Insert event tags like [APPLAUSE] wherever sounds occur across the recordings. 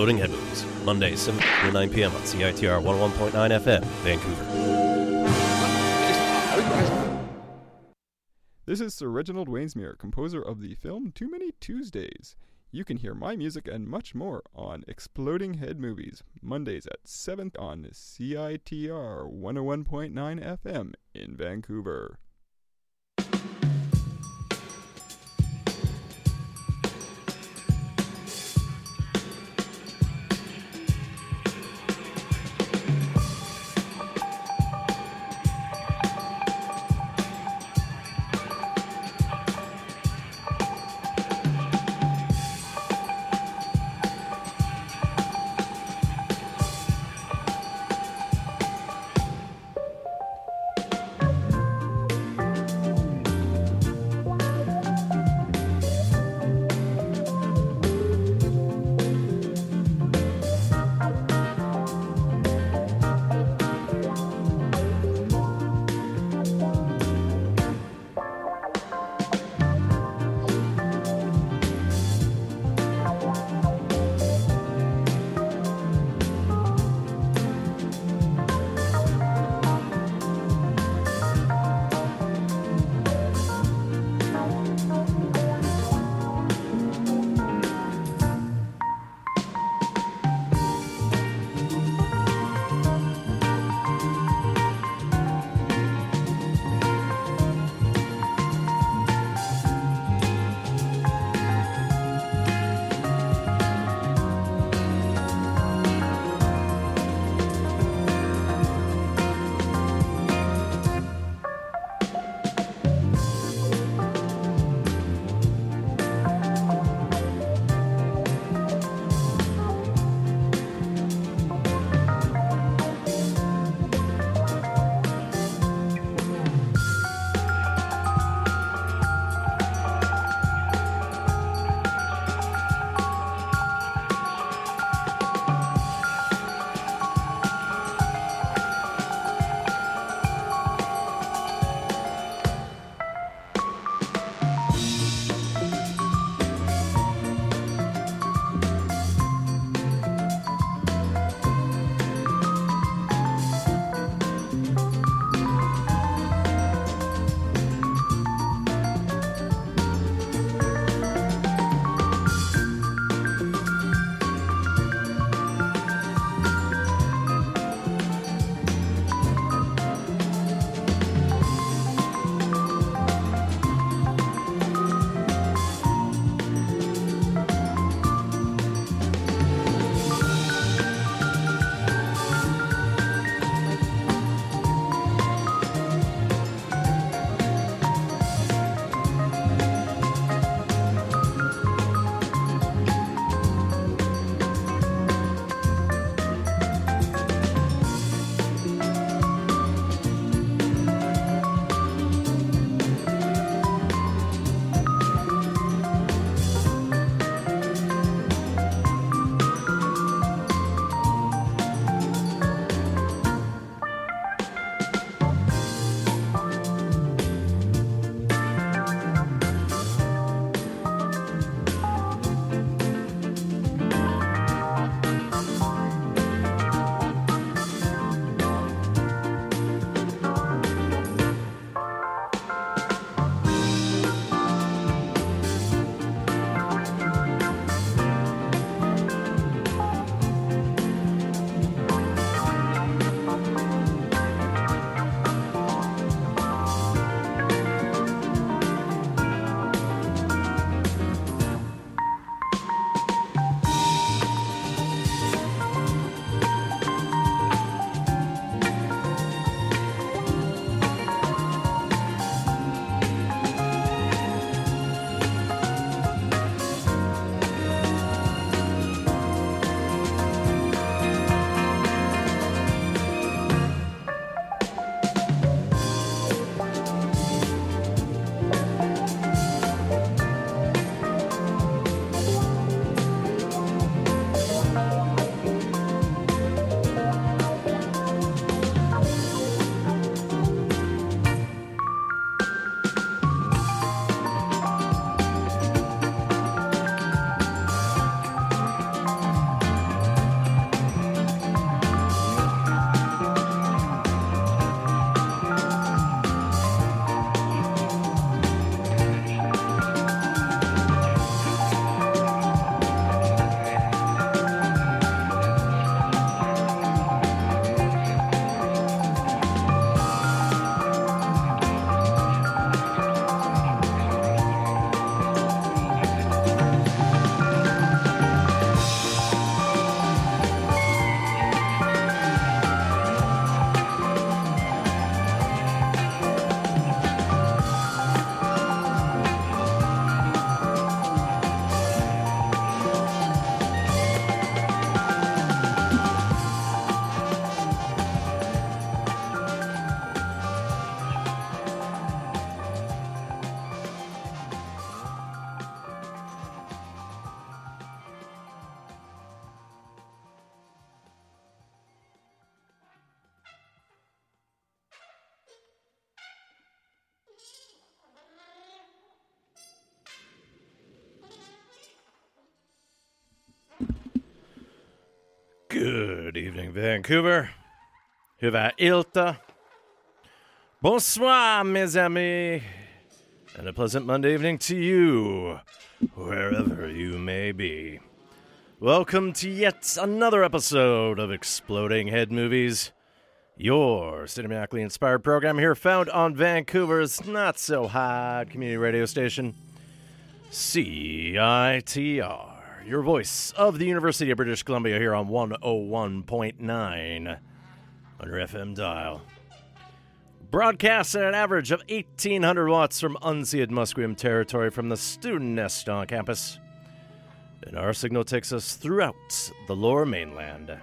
Exploding Head Movies, Mondays, 7 to 9 p.m. on CITR 101.9 FM, Vancouver. This is Sir Reginald Wainsmere, composer of the film Too Many Tuesdays. You can hear my music and much more on Exploding Head Movies, Mondays at 7 on CITR 101.9 FM in Vancouver. Vancouver. Hyvää ilta. Bonsoir, mes amis. And a pleasant Monday evening to you, wherever you may be. Welcome to yet another episode of Exploding Head Movies, your cinematically inspired program here found on Vancouver's not so hot community radio station, CITR. Your voice of the University of British Columbia here on 101.9 on your FM dial. Broadcasts at an average of 1,800 watts from unceded Musqueam territory from the student nest on campus. And our signal takes us throughout the lower mainland.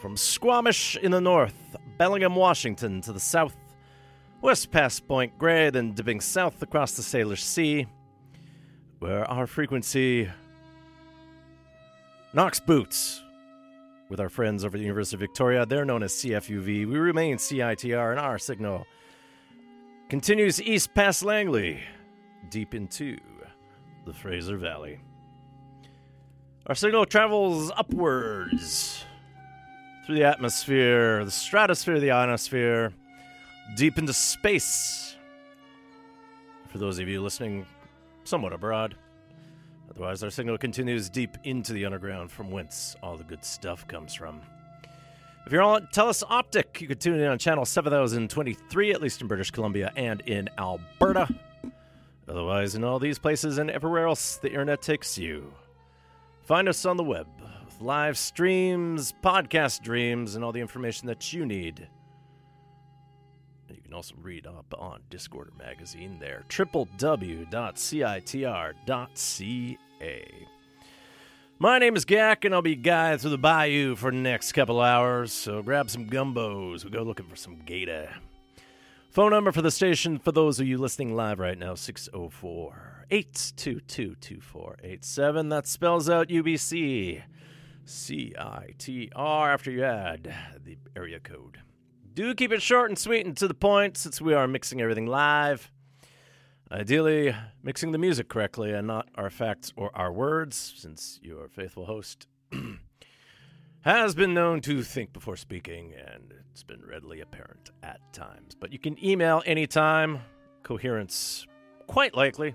From Squamish in the north, Bellingham, Washington to the south, west past Point Grey, then dipping south across the Salish Sea, where our frequency knocks boots with our friends over at the University of Victoria. They're known as CFUV. We remain CITR, and our signal continues east past Langley, deep into the Fraser Valley. Our signal travels upwards through the atmosphere, the stratosphere, the ionosphere, deep into space. For those of you listening somewhat abroad, otherwise, our signal continues deep into the underground from whence all the good stuff comes from. If you're on Telus Optic, you can tune in on channel 7023, at least in British Columbia and in Alberta. Otherwise, in all these places and everywhere else the internet takes you. Find us on the web with live streams, podcast dreams, and all the information that you need. Can also read up on Discorder magazine there, www.citr.ca. My name is Gak, and I'll be guiding through the bayou for the next couple hours, so grab some gumbos. We go looking for some gator. Phone number for the station for those of you listening live right now 604 822 2487. That spells out UBC CITR after you add the area code. Do keep it short and sweet and to the point since we are mixing everything live. Ideally, mixing the music correctly and not our facts or our words, since your faithful host [CLEARS THROAT] has been known to think before speaking, and it's been readily apparent at times. But you can email anytime. Coherence, quite likely,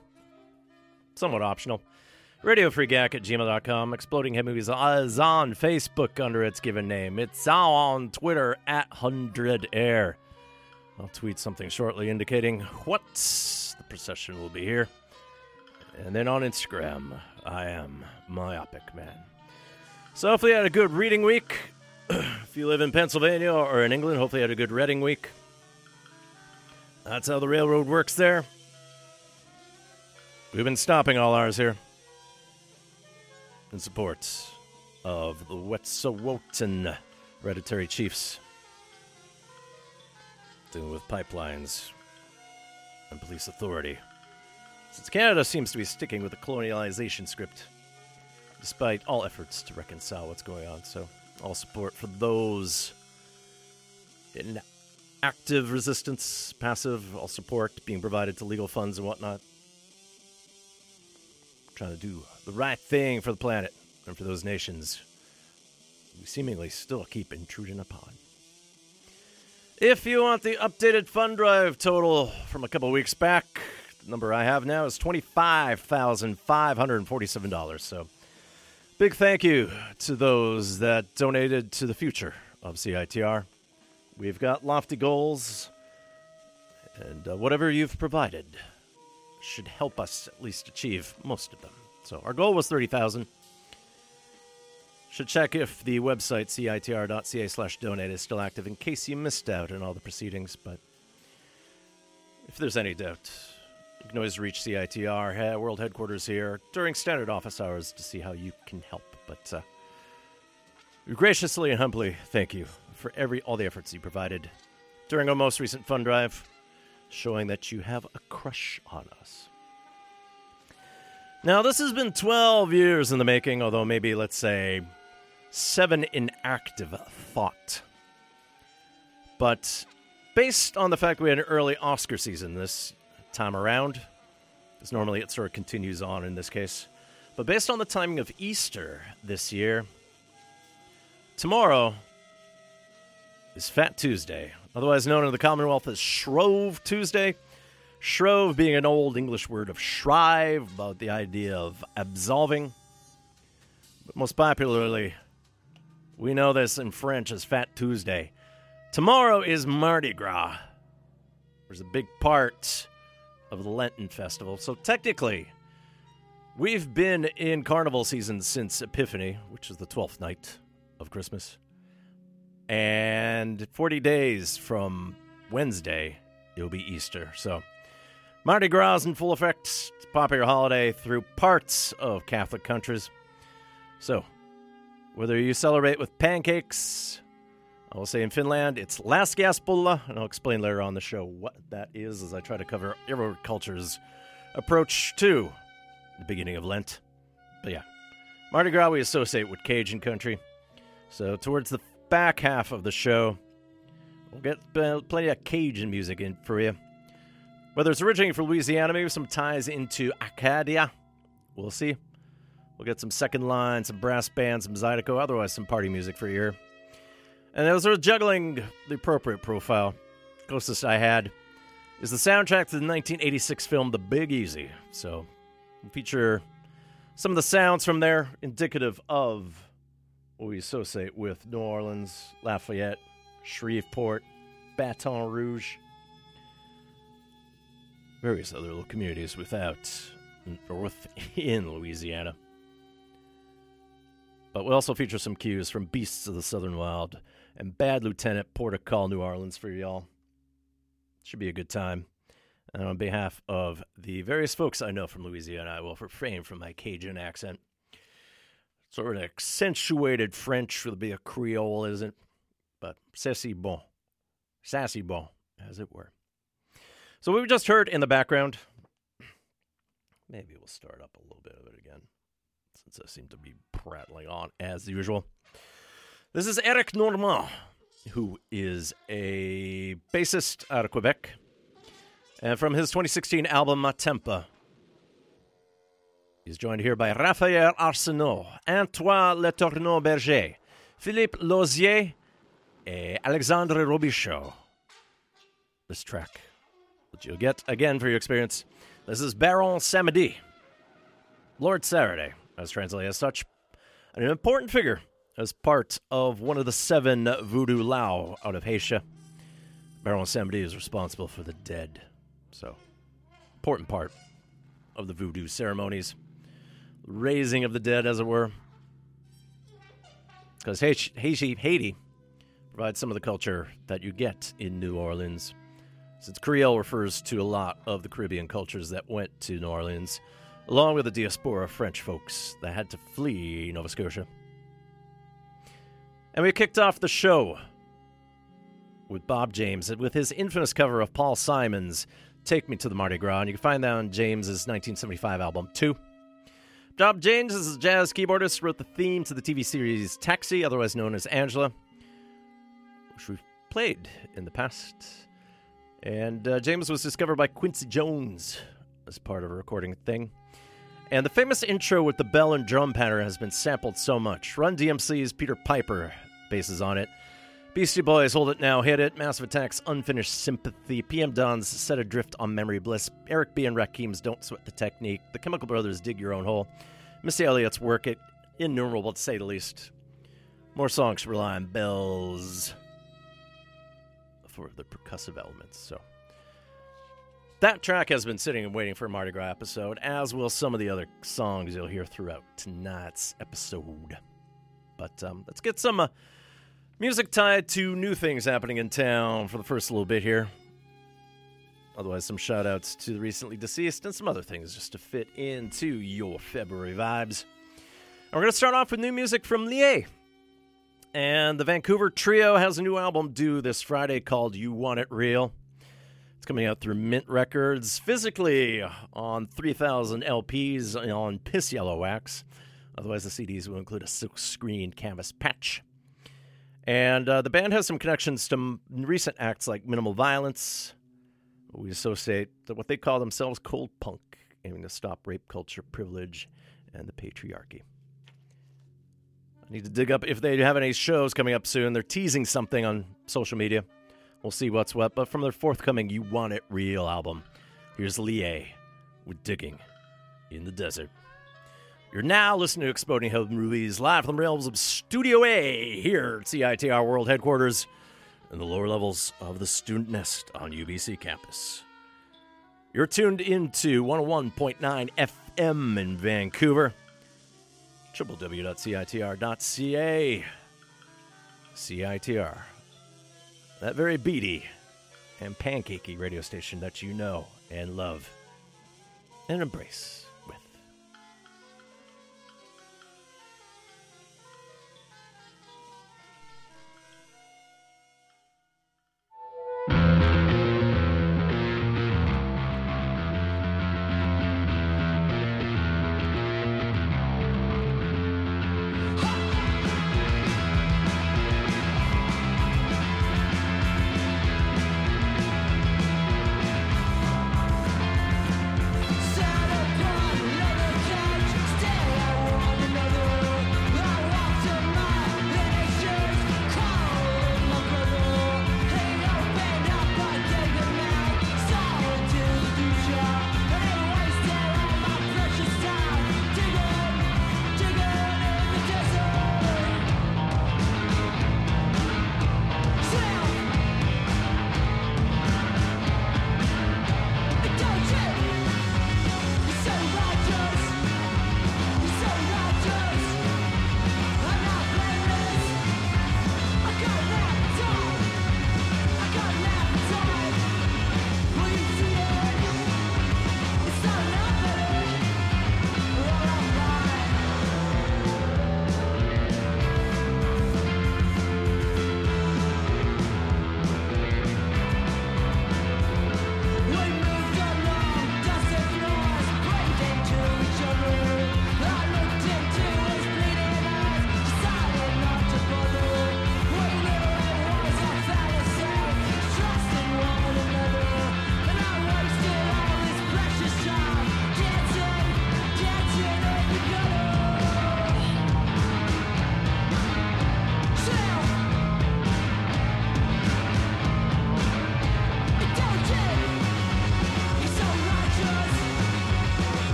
somewhat optional. RadioFreeGack at gmail.com. Exploding Head Movies is on Facebook under its given name. It's on Twitter at 100 Air. I'll tweet something shortly indicating what the procession will be here. And then on Instagram, I am Myopic Man. So hopefully you had a good reading week. [CLEARS THROAT] if you live in Pennsylvania or in England, hopefully you had a good reading week. That's how the railroad works there. We've been stopping all ours here in support of the Wet'suwet'en hereditary chiefs dealing with pipelines and police authority. Since Canada seems to be sticking with the colonialization script, despite all efforts to reconcile what's going on. So, all support for those in active resistance, passive, all support being provided to legal funds and whatnot. Trying to do the right thing for the planet and for those nations we seemingly still keep intruding upon. If you want the updated fund drive total from a couple weeks back, the number I have now is $25,547. So, big thank you to those that donated to the future of CITR. We've got lofty goals, and uh, whatever you've provided should help us at least achieve most of them. So, our goal was 30,000. Should check if the website citr.ca slash donate is still active in case you missed out on all the proceedings. But if there's any doubt, you can always reach CITR World Headquarters here during standard office hours to see how you can help. But uh, graciously and humbly thank you for every all the efforts you provided during our most recent fund drive, showing that you have a crush on us. Now, this has been 12 years in the making, although maybe, let's say, seven in active thought. But based on the fact we had an early Oscar season this time around, because normally it sort of continues on in this case, but based on the timing of Easter this year, tomorrow is Fat Tuesday, otherwise known in the Commonwealth as Shrove Tuesday. Shrove being an old English word of shrive, about the idea of absolving. But most popularly, we know this in French as Fat Tuesday. Tomorrow is Mardi Gras. There's a big part of the Lenten festival. So technically, we've been in carnival season since Epiphany, which is the 12th night of Christmas. And 40 days from Wednesday, it'll be Easter. So Mardi Gras in full effect. It's a popular holiday through parts of Catholic countries. So, whether you celebrate with pancakes, I will say in Finland it's laskiaispulla, and I'll explain later on the show what that is as I try to cover every culture's approach to the beginning of Lent. But yeah, Mardi Gras we associate with Cajun country. So towards the back half of the show, we'll get uh, plenty of Cajun music in for you. Whether it's originating from Louisiana, maybe some ties into Acadia. We'll see. We'll get some second line, some brass band, some Zydeco, otherwise some party music for ear. And I was juggling the appropriate profile, closest I had is the soundtrack to the 1986 film The Big Easy. So we'll feature some of the sounds from there indicative of what we associate with New Orleans, Lafayette, Shreveport, Baton Rouge, various other little communities without or within [LAUGHS] Louisiana. But we also feature some cues from Beasts of the Southern Wild and Bad Lieutenant Port of Call, New Orleans for y'all. Should be a good time. And on behalf of the various folks I know from Louisiana, I will refrain from my Cajun accent. Sort of accentuated French would be a Creole, isn't? But c'est bon. Sassy bon, as it were. So we just heard in the background. Maybe we'll start up a little bit of it again, since I seem to be prattling on as usual. This is Eric Normand, who is a bassist out of Quebec. And from his 2016 album Mattempa, he's joined here by Raphaël Arsenault, Antoine Letourneau Berger, Philippe Lozier, and Alexandre Robichaud. This track, which you'll get again for your experience, this is Baron Samedi, Lord Saturday, as translated as such, an important figure as part of one of the seven voodoo Lao out of Haïtia. Baron Samedi is responsible for the dead. So, important part of the voodoo ceremonies. Raising of the dead, as it were. Because Haiti, Haiti provides some of the culture that you get in New Orleans. Since Creole refers to a lot of the Caribbean cultures that went to New Orleans, along with the diaspora of French folks that had to flee Nova Scotia. And we kicked off the show with Bob James with his infamous cover of Paul Simon's Take Me to the Mardi Gras. And you can find that on James's 1975 album, 2. Bob James is a jazz keyboardist, wrote the theme to the TV series Taxi, otherwise known as Angela, which we've played in the past. And uh, James was discovered by Quincy Jones as part of a recording thing. And the famous intro with the bell and drum pattern has been sampled so much. Run DMC's Peter Piper bases on it. Beastie Boys, Hold It Now, Hit It, Massive Attack's Unfinished Sympathy, PM Dawn's Set Adrift on Memory Bliss, Eric B. and Rakim's Don't Sweat the Technique, The Chemical Brothers' Dig Your Own Hole, Missy Elliott's Work It, innumerable to say the least. More songs rely on bells for the percussive elements, so. That track has been sitting and waiting for a Mardi Gras episode, as will some of the other songs you'll hear throughout tonight's episode. But um, let's get some uh, music tied to new things happening in town for the first little bit here. Otherwise, some shout outs to the recently deceased and some other things just to fit into your February vibes. And we're going to start off with new music from Lié. And the Vancouver Trio has a new album due this Friday called You Want It Real. It's coming out through Mint Records, physically on 3,000 LPs on Piss Yellow Wax. Otherwise, the CDs will include a silk screen canvas patch. And uh, the band has some connections to m- recent acts like Minimal Violence. We associate what they call themselves cold punk, aiming to stop rape culture, privilege, and the patriarchy. Need to dig up if they have any shows coming up soon. They're teasing something on social media. We'll see what's what. But from their forthcoming You Want It Real album, here's Lié with Digging in the Desert. You're now listening to Exploding Head Movies live from the realms of Studio A here at CITR World Headquarters in the lower levels of the student nest on UBC campus. You're tuned into 101.9 FM in Vancouver, www.citr.ca. CITR, that very beady and pancakey radio station that you know and love and embrace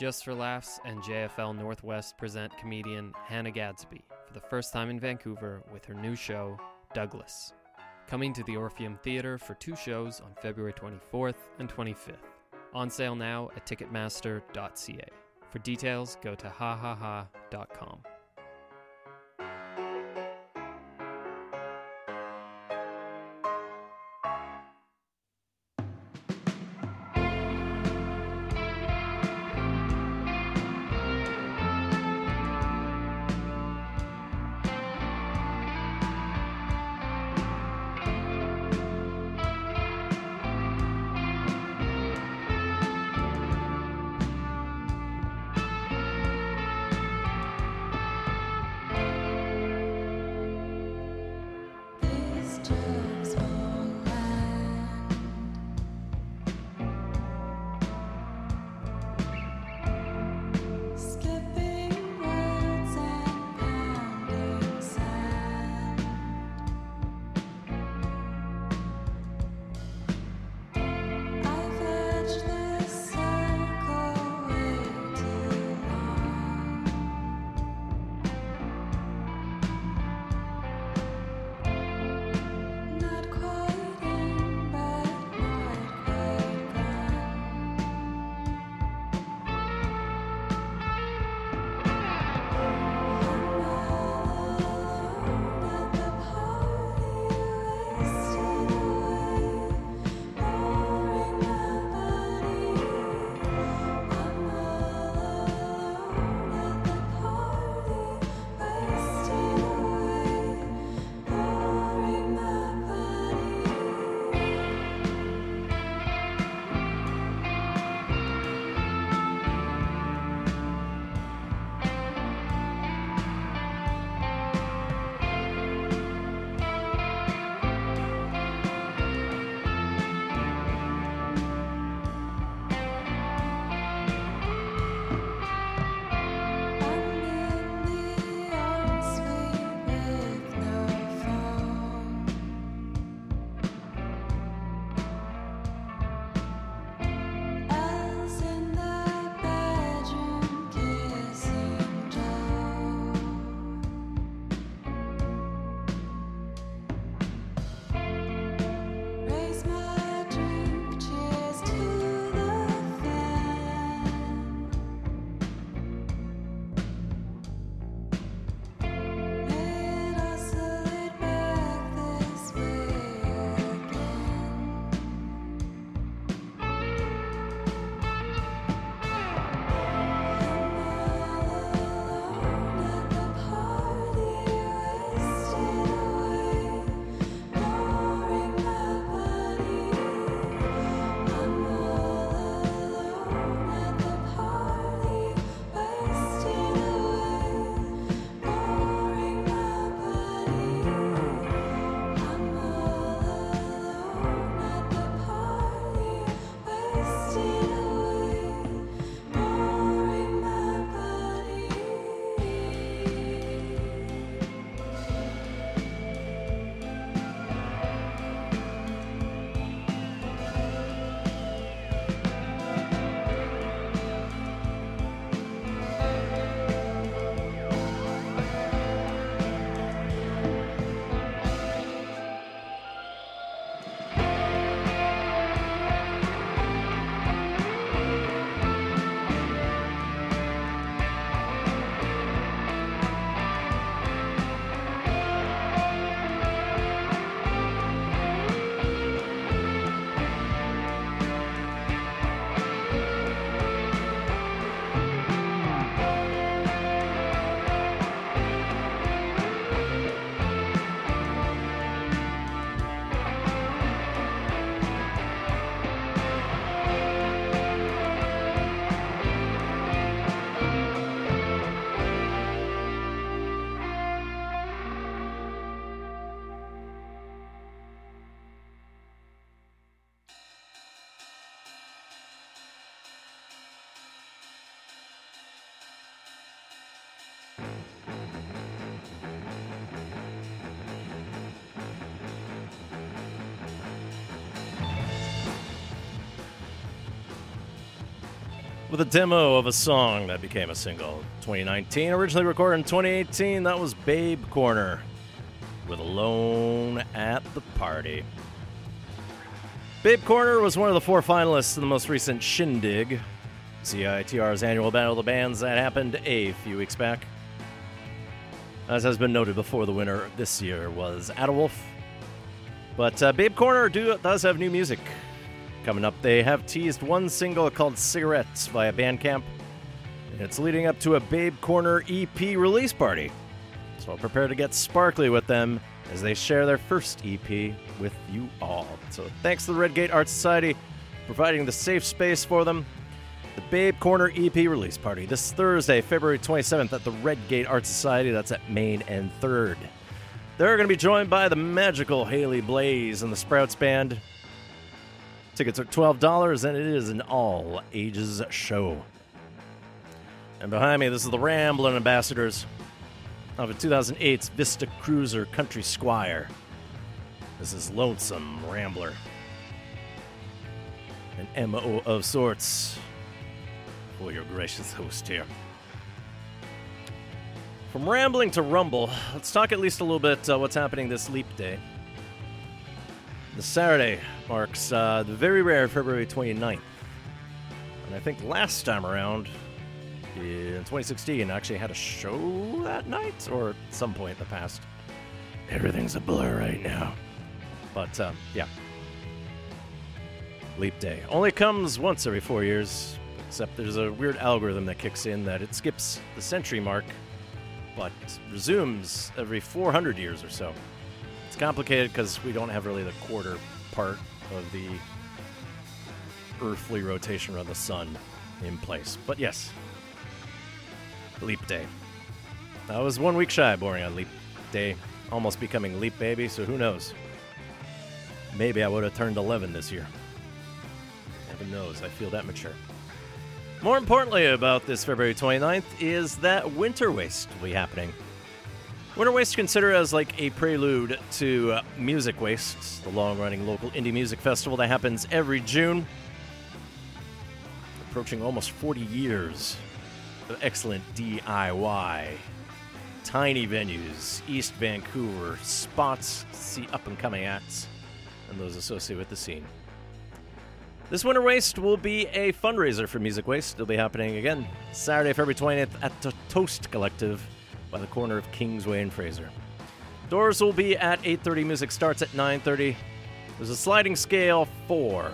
Just for Laughs and JFL Northwest present comedian Hannah Gadsby for the first time in Vancouver with her new show, Douglas. Coming to the Orpheum Theatre for two shows on February 24th and 25th. On sale now at Ticketmaster.ca. For details, go to hahaha.com. with a demo of a song that became a single. 2019 originally recorded in 2018 that was babe corner with alone at the party. Babe corner was one of the four finalists in the most recent shindig citr's annual battle of the bands that happened a few weeks back. As has been noted before the winner this year was Adawolf. but uh, babe corner do, does have new music Coming up, they have teased one single called Cigarettes via Bandcamp. It's leading up to a Babe Corner EP release party. So prepare to get sparkly with them as they share their first EP with you all. So thanks to the Redgate Art Society providing the safe space for them. The Babe Corner EP release party this Thursday, February 27th at the Redgate Art Society. That's at Main and 3rd. They're going to be joined by the magical Haley Blais and the Sprouts Band. Tickets are $12 and it is an all ages show. And behind me, this is the Ramblin' Ambassadors of a 2008's Vista Cruiser Country Squire. This is Lonesome Rambler. An MO of sorts for your gracious host here. From rambling to rumble, let's talk at least a little bit uh, what's happening this leap day. The Saturday marks uh, the very rare February 29th. And I think last time around, in 2016, I actually had a show that night, or at some point in the past. Everything's a blur right now. But, um, yeah. Leap Day. Only comes once every four years, except there's a weird algorithm that kicks in that it skips the century mark, but resumes every 400 years or so. It's complicated because we don't have really the quarter part of the earthly rotation around the sun in place. But yes, Leap Day. I was one week shy boring on Leap Day, almost becoming Leap Baby, so who knows? Maybe I would have turned 11 this year. Heaven knows, I feel that mature. More importantly about this February 29th is that Winter Waste will be happening. Winter Waste consider as like a prelude to uh, Music Waste, the long-running local indie music festival that happens every June. Approaching almost 40 years of excellent DIY. Tiny venues, East Vancouver, spots see up-and-coming acts, and those associated with the scene. This Winter Waste will be a fundraiser for Music Waste. It'll be happening again Saturday, February 20th at the Toast Collective by the corner of Kingsway and Fraser. Doors will be at 8:30. Music starts at 9:30. There's a sliding scale for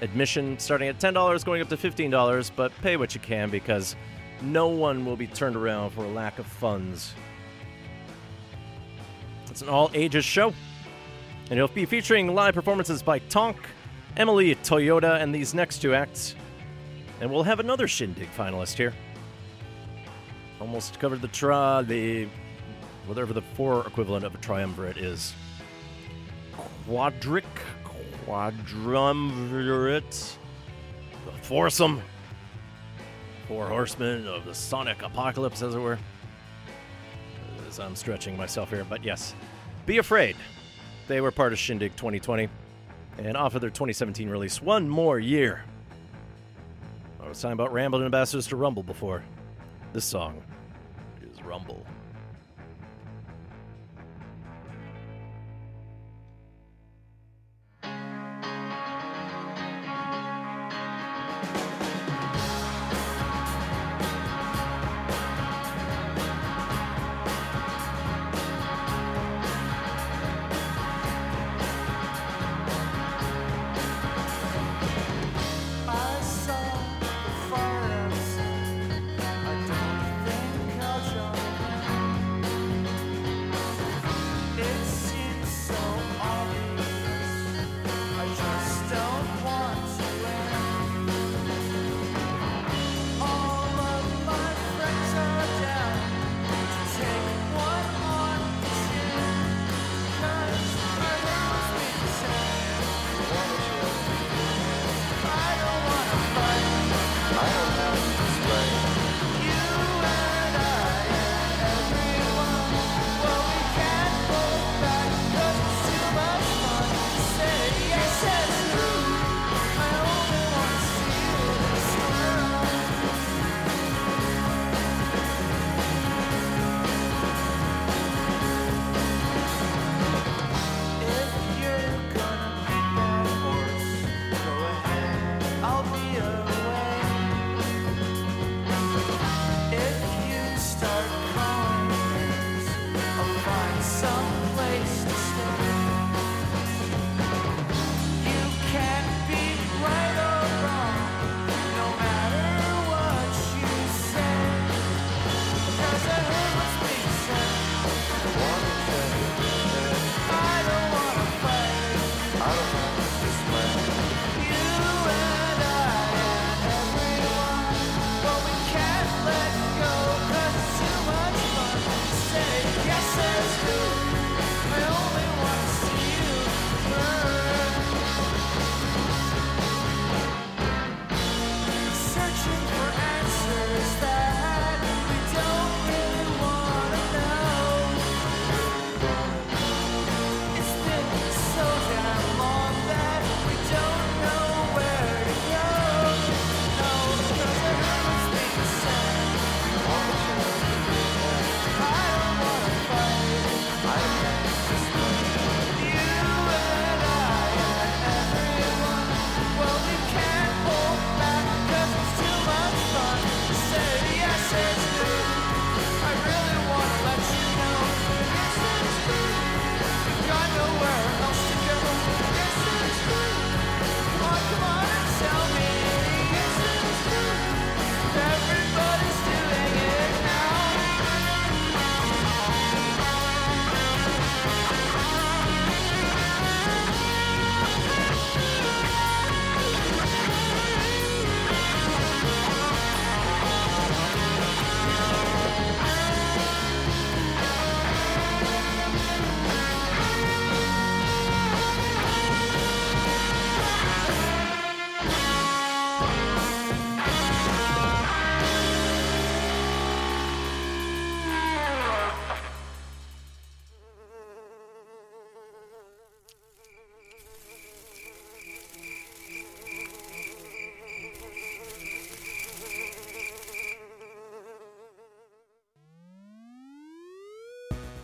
admission starting at $10 going up to $15, but pay what you can because no one will be turned around for a lack of funds. It's an all ages show, and it'll be featuring live performances by Tonk, Emily Toyota, and these next two acts. And we'll have another Shindig finalist here almost covered the tri the whatever the four equivalent of a triumvirate is. Quadric, quadrumvirate, the foursome, four horsemen of the sonic apocalypse, as it were. As I'm stretching myself here, but yes, be afraid. They were part of Shindig 2020 and off of their 2017 release one more year. I was talking about Ramblin' Ambassadors to Rumble before. This song Rumble.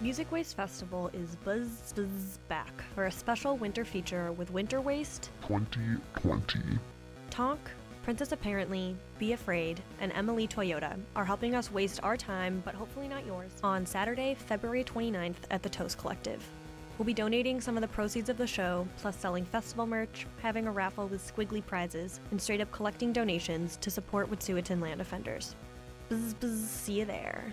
Music Waste Festival is buzz buzz back for a special winter feature with Winter Waste, 2020. Tonk, Princess Apparently, Be Afraid, and Emily Toyota are helping us waste our time, but hopefully not yours, on Saturday, February 29th at the Toast Collective. We'll be donating some of the proceeds of the show, plus selling festival merch, having a raffle with squiggly prizes, and straight up collecting donations to support Wet'suwet'en land offenders. Buzz buzz, see you there.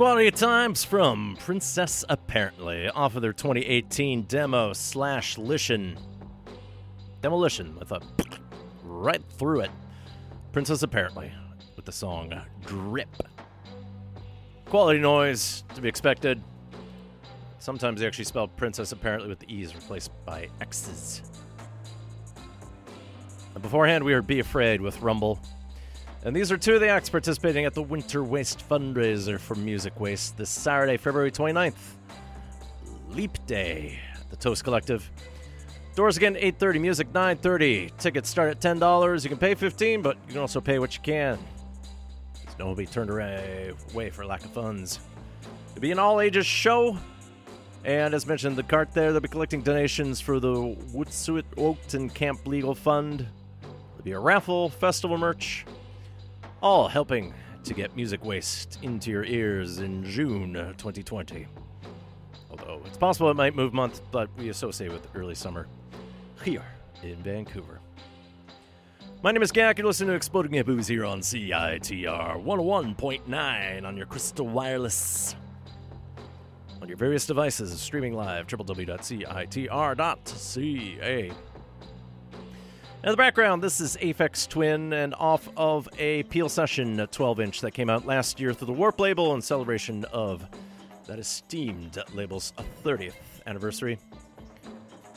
Quality Times from Princess Apparently off of their 2018 demo slash Lition. Demolition. with a [LAUGHS] right through it. Princess Apparently with the song Drip. Quality noise to be expected. Sometimes they actually spell princess apparently with the E's replaced by X's. And beforehand, we heard Be Afraid with Rumble. And these are two of the acts participating at the Winter Waste fundraiser for Music Waste this Saturday, February 29th. Leap Day at the Toast Collective. Doors again 8:30, music 9:30. Tickets start at $10. You can pay 15, but you can also pay what you can. So no be turned away for lack of funds. It'll be an all ages show. And as mentioned, the cart there, they'll be collecting donations for the Wet'suwit Oakton Camp Legal Fund. There'll be a raffle, festival merch, all helping to get music waste into your ears in June 2020. Although it's possible it might move month, but we associate with early summer here in Vancouver. My name is Gak. You're listening to Exploding Head here on CITR 101.9 on your Crystal Wireless. On your various devices, streaming live, www.citr.ca. In the background, this is Aphex Twin and off of a Peel Session 12 inch that came out last year through the Warp label in celebration of that esteemed label's 30th anniversary.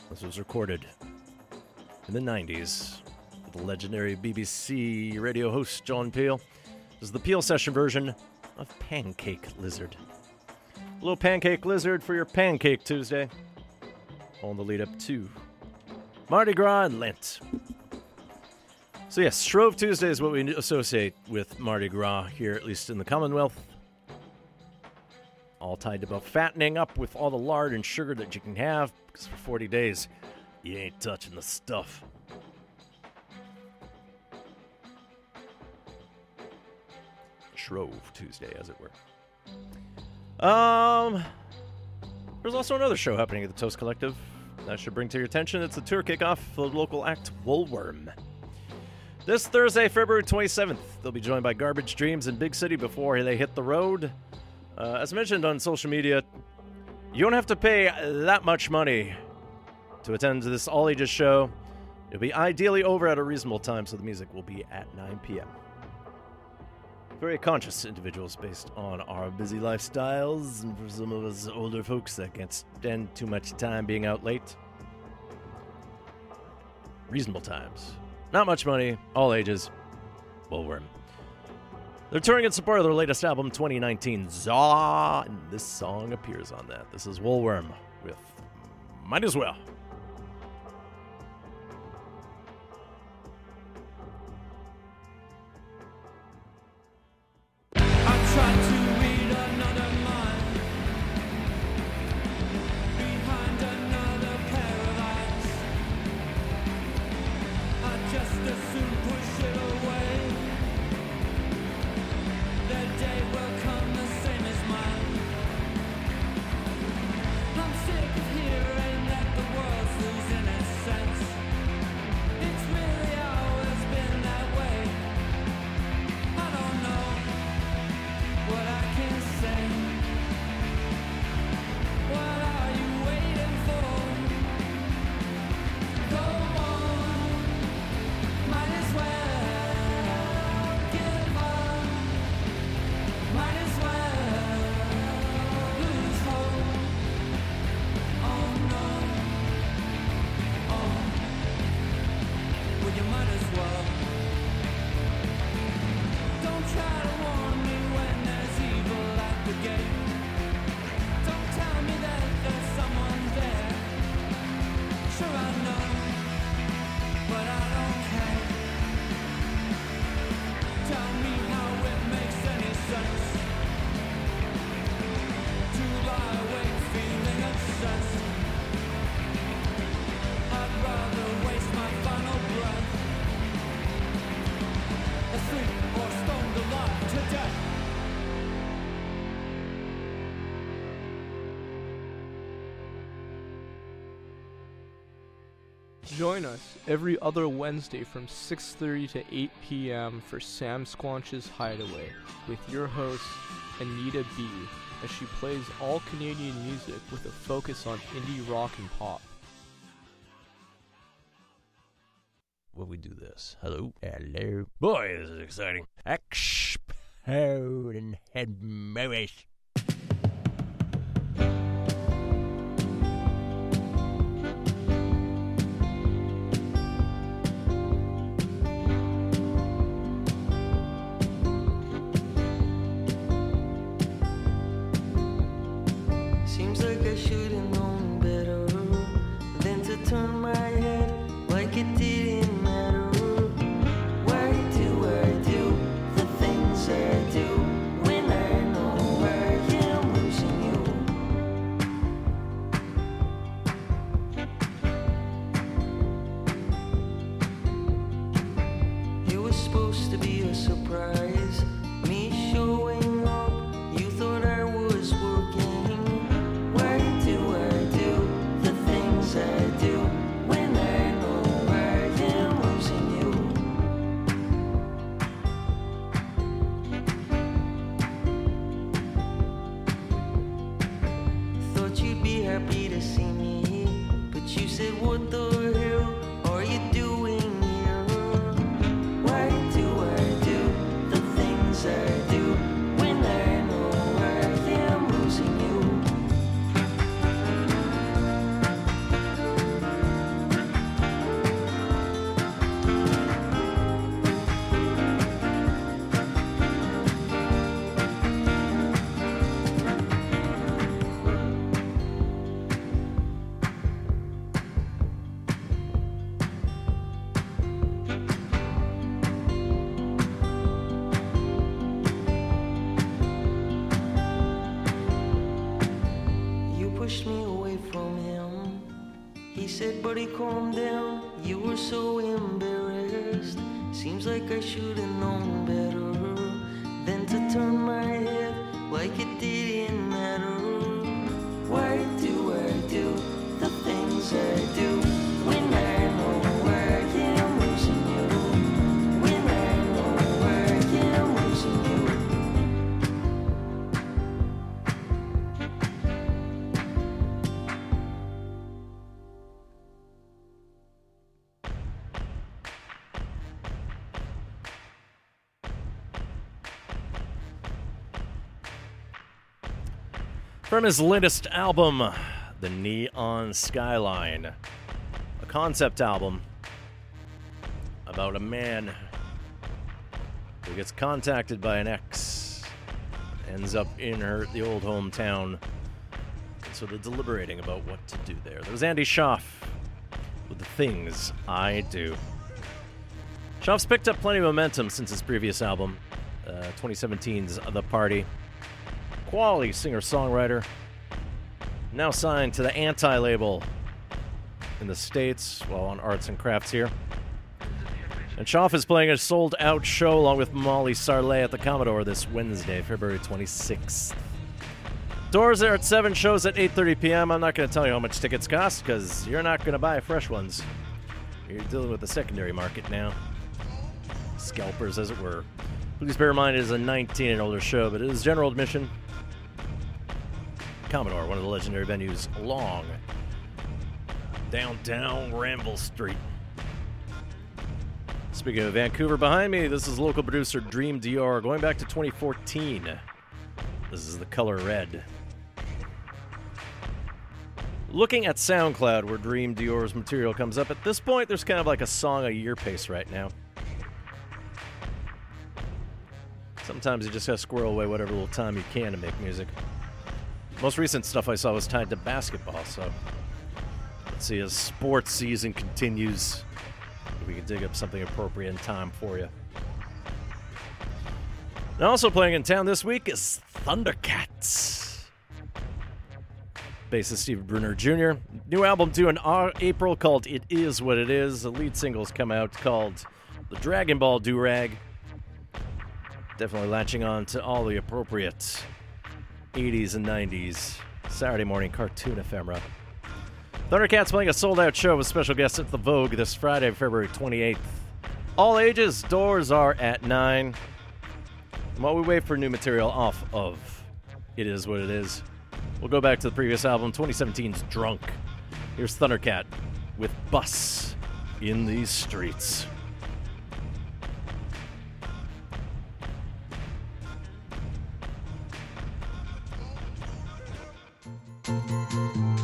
This was recorded in the 90s with the legendary BBC radio host John Peel. This is the Peel Session version of Pancake Lizard. A little Pancake Lizard for your Pancake Tuesday on the lead up to Mardi Gras and Lent. So, yes, Shrove Tuesday is what we associate with Mardi Gras here, at least in the Commonwealth. All tied to about fattening up with all the lard and sugar that you can have, because for 40 days, you ain't touching the stuff. Shrove Tuesday, as it were. Um, there's also another show happening at the Toast Collective that should bring to your attention. It's the tour kickoff for the local act Woolworm. This Thursday, February 27th, they'll be joined by Garbage Dreams and Big City before they hit the road. Uh, as mentioned on social media, you don't have to pay that much money to attend this all ages show. It'll be ideally over at a reasonable time, so the music will be at 9 p.m. Very conscious individuals based on our busy lifestyles, and for some of us older folks that can't spend too much time being out late. Reasonable times. Not much money, all ages. Woolworm. They're touring in support of their latest album, 2019 Zaw, and this song appears on that. This is Woolworm with Might As Well. Join us every other Wednesday from 6:30 to 8 p.m. for Sam Squanch's Hideaway with your host Anita B as she plays all Canadian music with a focus on indie rock and pop. Will we do this? Hello? Hello? Boy, this is exciting. Exploding head movies. Embarrassed. Seems like I should have known better than to turn my head like it didn't matter. Why do I do the things I do From his latest album, The Neon Skyline, a concept album about a man who gets contacted by an ex, ends up in her the old hometown, and sort of deliberating about what to do there. There was Andy Shauf with the things I do. Shauf's picked up plenty of momentum since his previous album, uh, 2017's The Party quality singer songwriter. Now signed to the Anti label in the States, while on Arts and Crafts here. And Shauf is playing a sold out show along with Molly Sarlé at the Commodore this Wednesday, February 26th. Doors are at 7, shows at 8.30 p.m. I'm not going to tell you how much tickets cost because you're not going to buy fresh ones. You're dealing with the secondary market now. Scalpers, as it were. Please bear in mind it is a 19 and older show, but it is general admission. Commodore, one of the legendary venues long downtown Granville Street. Speaking of Vancouver, behind me, this is local producer Dream Dior, going back to 2014. This is the color red. Looking at SoundCloud, where Dream Dior's material comes up, at this point, there's kind of like a song a year pace right now. Sometimes you just gotta squirrel away whatever little time you can to make music. Most recent stuff I saw was tied to basketball, so let's see as sports season continues, we can dig up something appropriate in time for you. And also playing in town this week is Thundercats. Bassist Steve Bruner Jr. New album due in April called It Is What It Is. The lead singles come out called The Dragonball Durag. Definitely latching on to all the appropriate 80s and 90s Saturday morning cartoon ephemera. Thundercats playing a sold out show with special guests at the Vogue this Friday, February 28th. All ages, doors are at 9. And while we wait for new material off of It Is What It Is, we'll go back to the previous album, 2017's Drunk. Here's Thundercat with Bus in These Streets. Música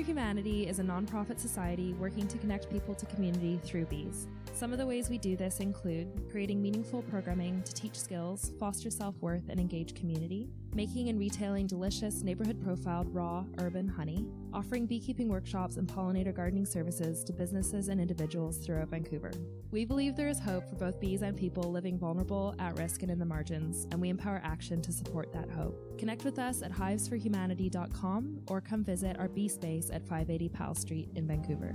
For Humanity is a nonprofit society working to connect people to community through bees. Some of the ways we do this include creating meaningful programming to teach skills, foster self worth, and engage community, making and retailing delicious neighborhood profiled raw urban honey, offering beekeeping workshops and pollinator gardening services to businesses and individuals throughout Vancouver. We believe there is hope for both bees and people living vulnerable, at risk, and in the margins, and we empower action to support that hope. Connect with us at hivesforhumanity.com or come visit our bee space at 580 Powell Street in Vancouver.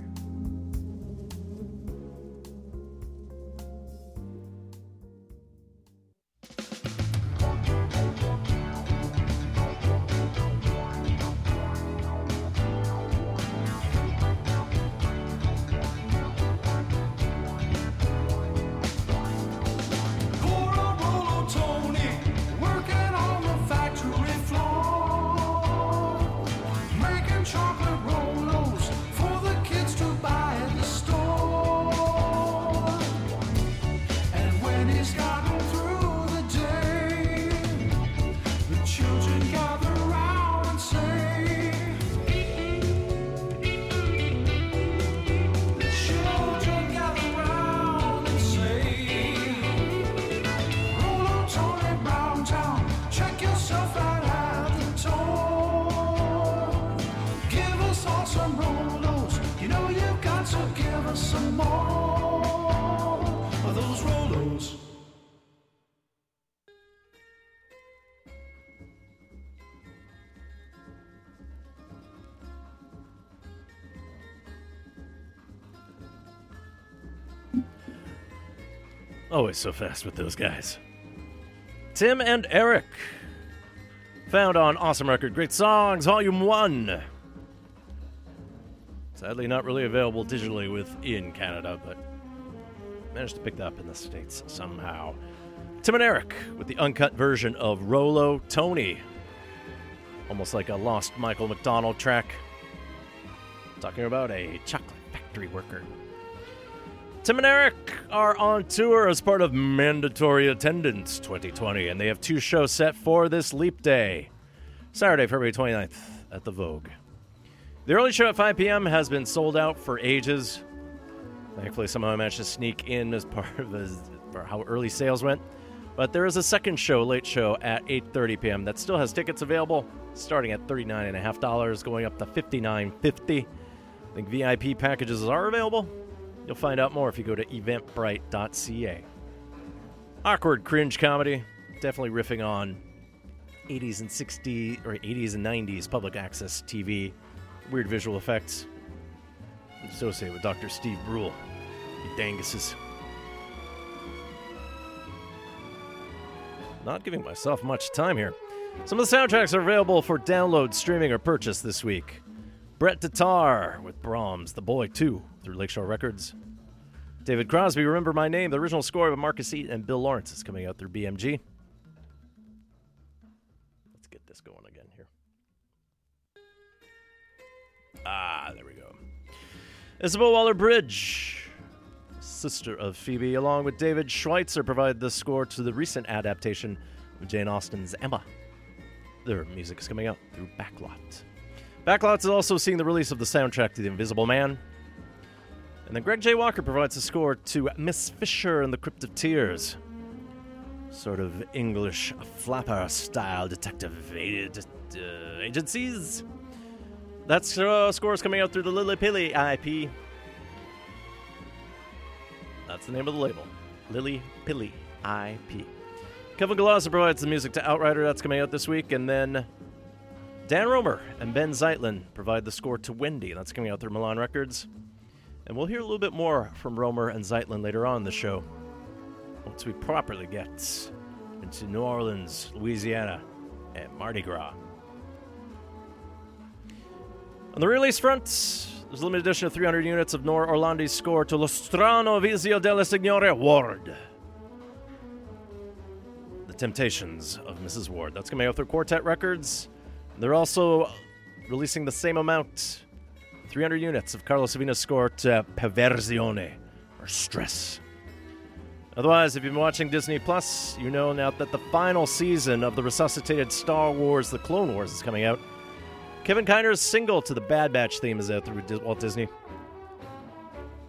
Some more of those. Always so fast with those guys. Tim and Eric Found on Awesome Record Great Songs, Volume 1. Sadly, not really available digitally within Canada, but managed to pick that up in the States somehow. Tim and Eric with the uncut version of Rolo Tony. Almost like a lost Michael McDonald track. Talking about a chocolate factory worker. Tim and Eric are on tour as part of Mandatory Attendance 2020, and they have two shows set for this Leap Day. Saturday, February 29th at the Vogue. The early show at 5 p.m. has been sold out for ages. Thankfully, somehow I managed to sneak in as part of for how early sales went. But there is a second show, late show, at 8:30 p.m. that still has tickets available, starting at $39.5, going up to $59.50. I think VIP packages are available. You'll find out more if you go to eventbrite.ca. Awkward cringe comedy, definitely riffing on 80s and 60s or 80s and 90s public access TV, weird visual effects associated with Dr. Steve Brule. You danguses. Not giving myself much time here. Some of the soundtracks are available for download, streaming, or purchase this week. Brett Detar with Brahms, The Boy 2 through Lakeshore Records. David Crosby, Remember My Name, the original score of Marcus Eaton and Bill Lawrence is coming out through BMG. Let's get this going again Ah, there we go. Isobel Waller-Bridge, sister of Phoebe, along with David Schweitzer, provide the score to the recent adaptation of Jane Austen's Emma. Their music is coming out through Backlot. Backlot is also seeing the release of the soundtrack to The Invisible Man. And then Greg J. Walker provides the score to Miss Fisher and the Crypt of Tears. Sort of English flapper style detective agencies. That uh, score is coming out through the Lily Pilly IP. That's the name of the label. Lily Pilly IP. Kevin Galazza provides the music to Outrider. That's coming out this week. And then Dan Romer and Ben Zeitlin provide the score to Wendy. That's coming out through Milan Records. And we'll hear a little bit more from Romer and Zeitlin later on in the show. Once we properly get into New Orleans, Louisiana, and Mardi Gras. On the release front, there's a limited edition of 300 units of Nora Orlandi's score to Lo strano vizio della signora Ward. The Temptations of Mrs. Ward. That's coming out through Quartet Records. They're also releasing the same amount, 300 units of Carlos Savina's score to Perversione, or Stress. Otherwise, if you've been watching Disney Plus, you know now that the final season of the resuscitated Star Wars The Clone Wars is coming out. Kevin Kiner's single to the Bad Batch theme is out through Walt Disney.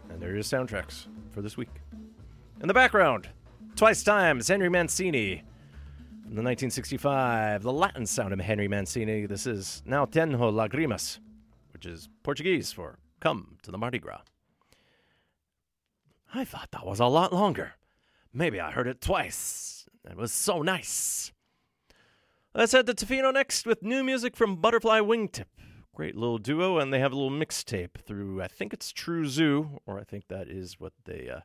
And there are your soundtracks for this week. In the background, twice times Henry Mancini. From the 1965, the Latin sound of Henry Mancini. This is Não Tenho Lágrimas, which is Portuguese for Come to the Mardi Gras. I thought that was a lot longer. Maybe I heard it twice. It was so nice. Let's head to Tofino next with new music from Butterflywingtip. Great little duo, and they have a little mixtape through, I think it's True Zoo, or I think that is what they uh,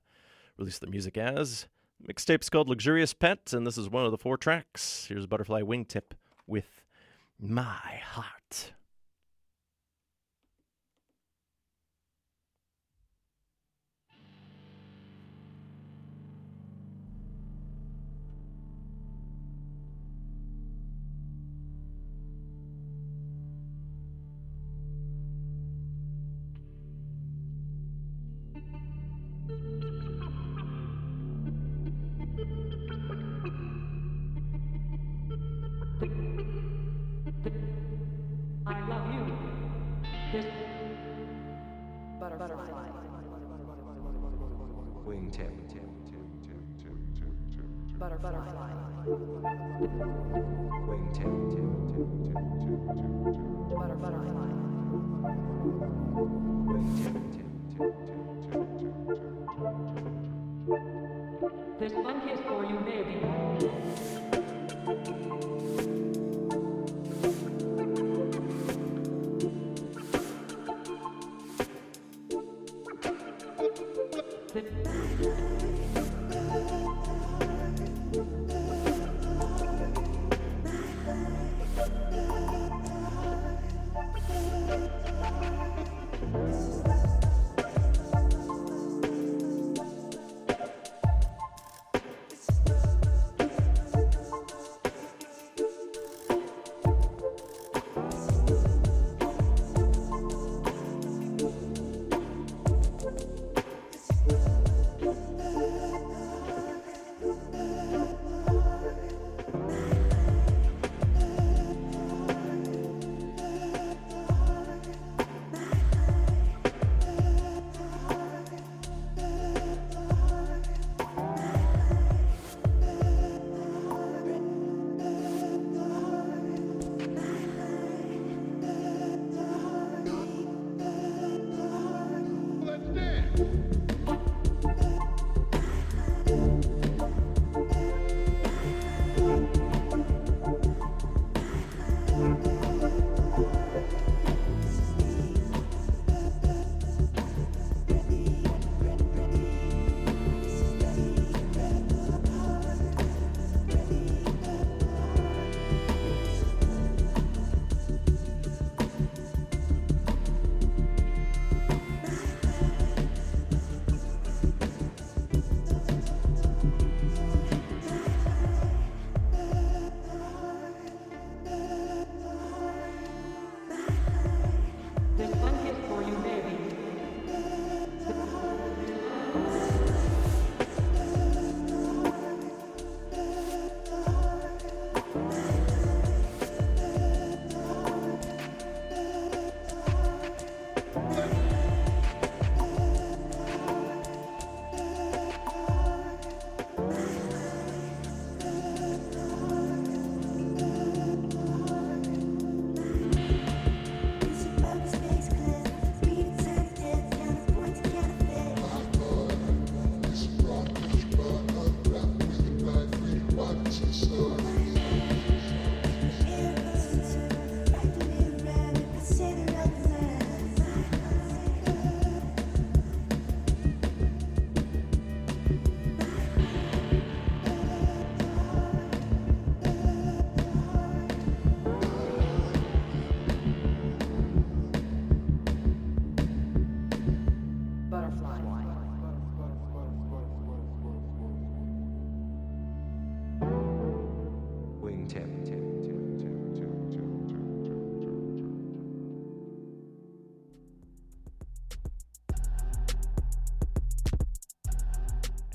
released the music as. Mixtape's called Luxurious Pet, and this is one of the four tracks. Here's Butterflywingtip with My Heart.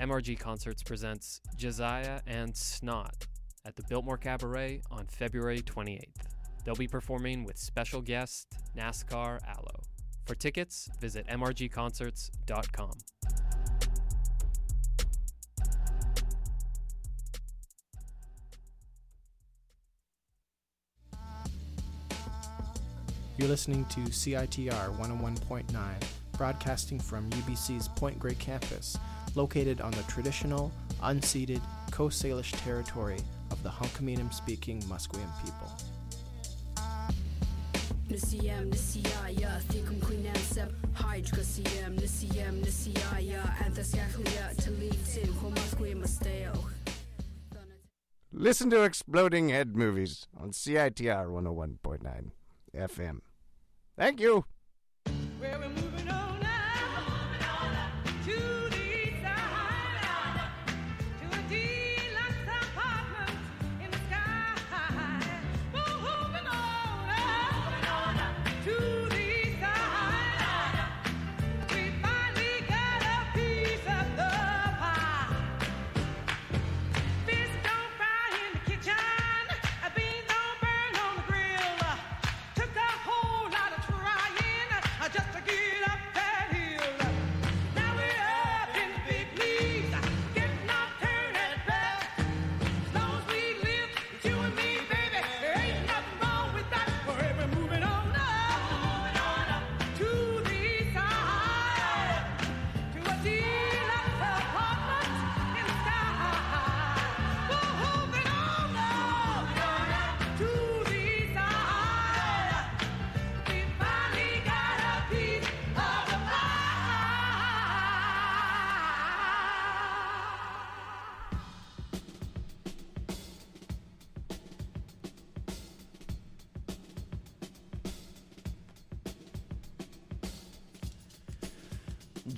MRG Concerts presents Josiah and Snot at the Biltmore Cabaret on February 28th. They'll be performing with special guest NASCAR Allo. For tickets, visit mrgconcerts.com. You're listening to CITR 101.9, broadcasting from UBC's Point Grey campus, located on the traditional, unceded Coast Salish territory of the Hunkaminam speaking Musqueam people. Nisiyam nisiyaya thikum quinansep hydra siyam nisiyam nisiyaya anthasgachlia talitin homasque masteo. Listen to Exploding Head Movies on CITR 101.9 FM. Thank you.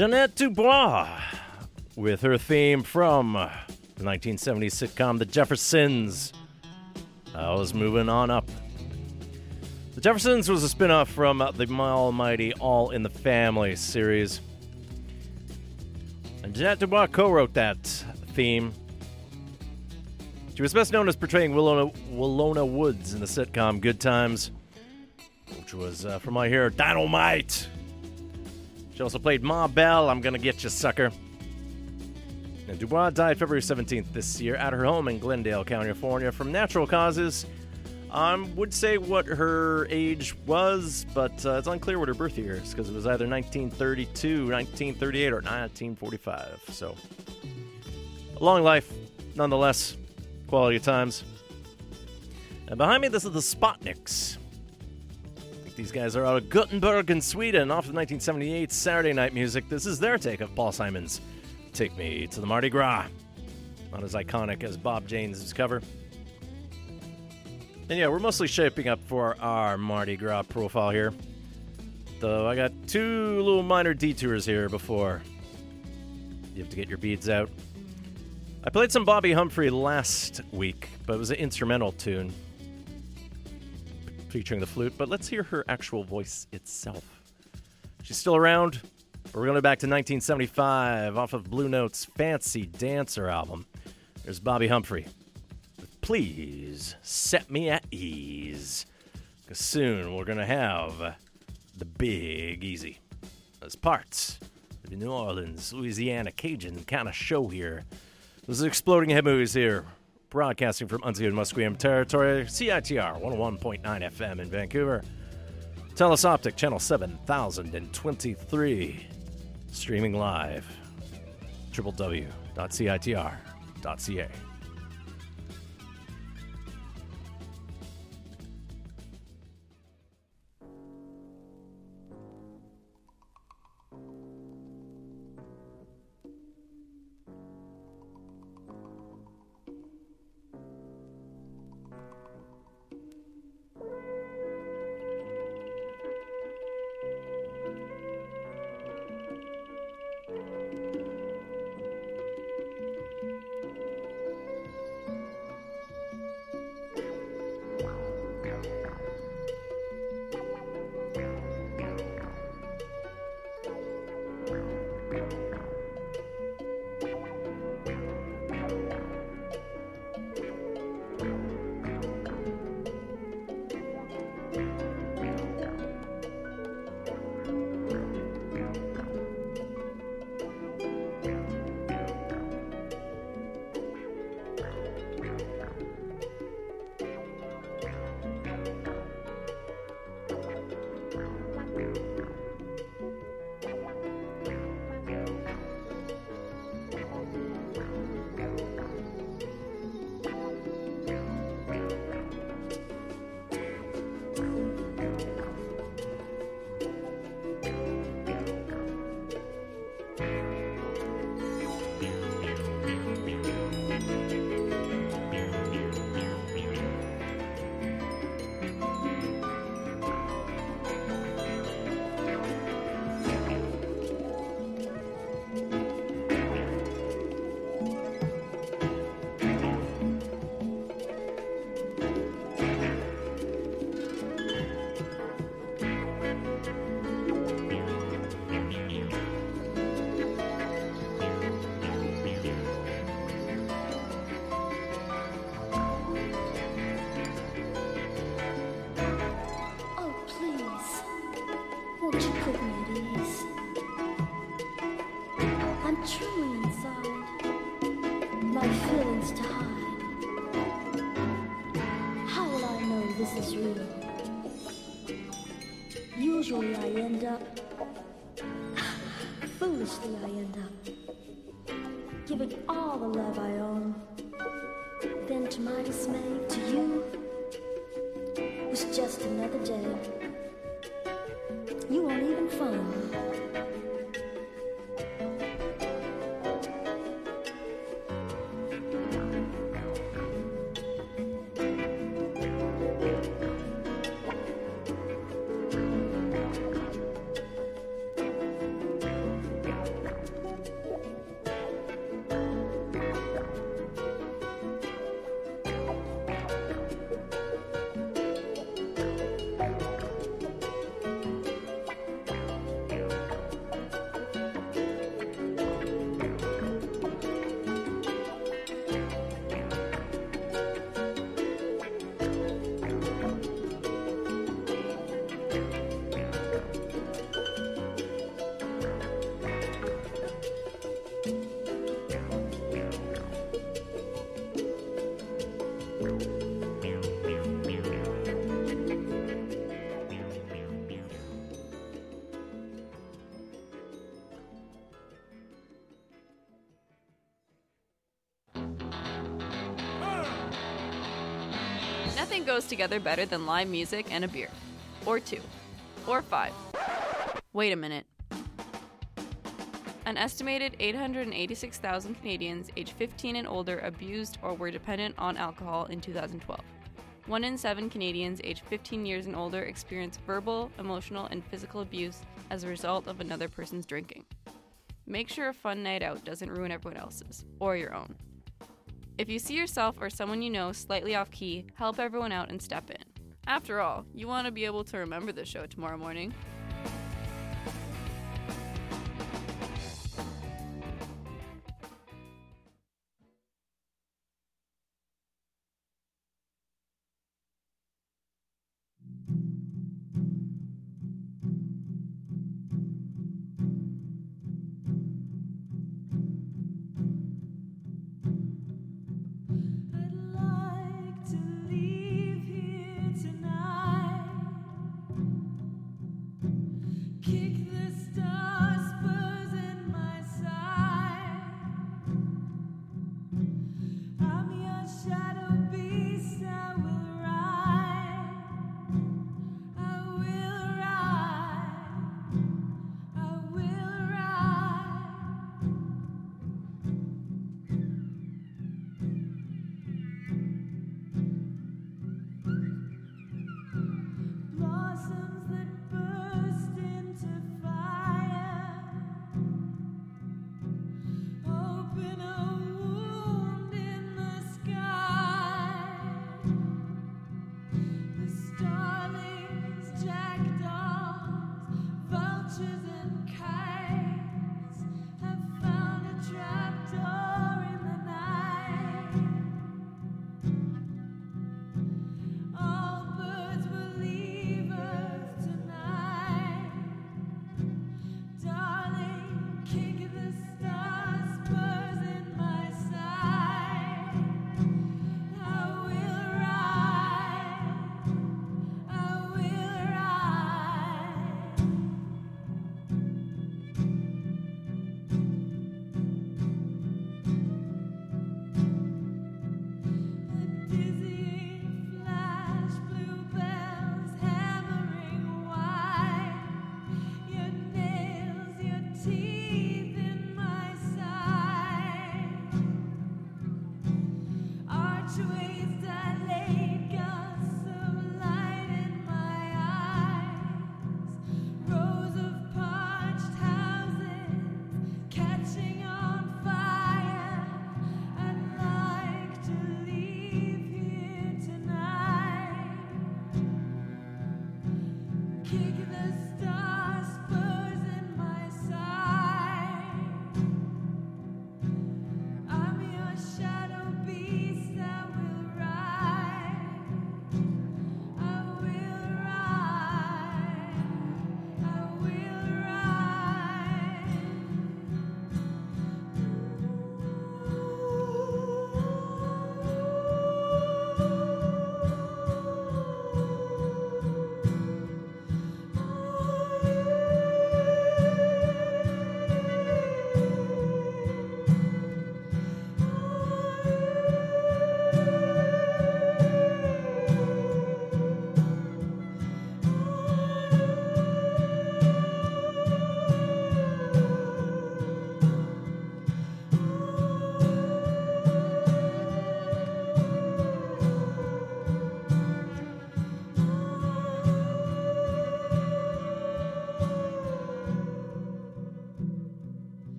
Ja'Net DuBois with her theme from the 1970s sitcom The Jeffersons. I was moving on up. The Jeffersons was a spin off from the almighty All in the Family series. And Ja'Net DuBois co wrote that theme. She was best known as portraying Willona, Willona Woods in the sitcom Good Times, which was, uh, from my hero Dynamite. She also played Ma Bell, I'm Gonna Get You, Sucker. And DuBois died February 17th this year at her home in Glendale, California, from natural causes. I would say what her age was, but uh, it's unclear what her birth year is because it was either 1932, 1938, or 1945. So, a long life, nonetheless. Quality of times. And behind me, this is the Spotnicks. These guys are out of Gothenburg in Sweden, off the 1978 Saturday Night Music. This is their take of Paul Simon's Take Me to the Mardi Gras. Not as iconic as Bob James' cover. And yeah, we're mostly shaping up for our Mardi Gras profile here. Though I got two little minor detours here before you have to get your beads out. I played some Bobbi Humphrey last week, but it was an instrumental tune featuring the flute, but let's hear her actual voice itself. She's still around. We're going back to 1975 off of Blue Note's Fancy Dancer album. There's Bobbi Humphrey. Please set me at ease. Because soon we're going to have the Big Easy as parts of the New Orleans, Louisiana Cajun kind of show here. This is Exploding Head Movies here, broadcasting from unceded Musqueam territory, CITR 101.9 FM in Vancouver. Telus Optik channel 7023. Streaming live. www.citr.ca. Nothing goes together better than live music and a beer. Or two. Or five. Wait a minute. An estimated 886,000 Canadians aged 15 and older abused or were dependent on alcohol in 2012. One in seven Canadians aged 15 years and older experience verbal, emotional, and physical abuse as a result of another person's drinking. Make sure a fun night out doesn't ruin everyone else's, or your own. If you see yourself or someone you know slightly off key, help everyone out and step in. After all, you want to be able to remember the show tomorrow morning.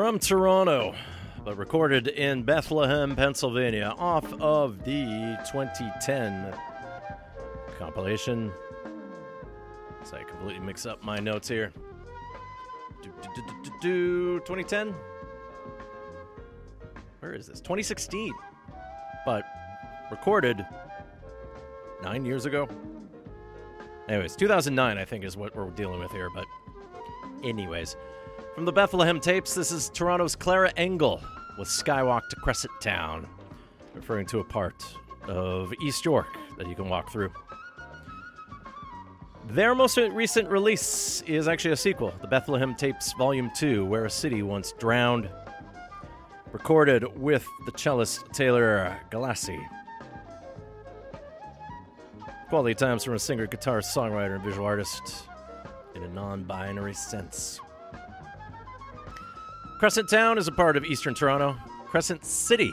From Toronto, but recorded in Bethlehem, Pennsylvania, off of the 2010 compilation. So I completely mix up my notes here. Do, do, do, do, do, do, 2010? Where is this? 2016. But recorded nine years ago. Anyways, 2009, I think, is what we're dealing with here. But, anyways, from the Bethlehem tapes, this is Toronto's Clara Engel with Skywalk to Crescent Town, referring to a part of East York that you can walk through. Their most recent release is actually a sequel, the Bethlehem Tapes Volume 2, Where a City Once Drowned, recorded with the cellist Taylor Galassi. Quality times from a singer, guitarist, songwriter, and visual artist in a non binary sense. Crescent Town is a part of Eastern Toronto. Crescent City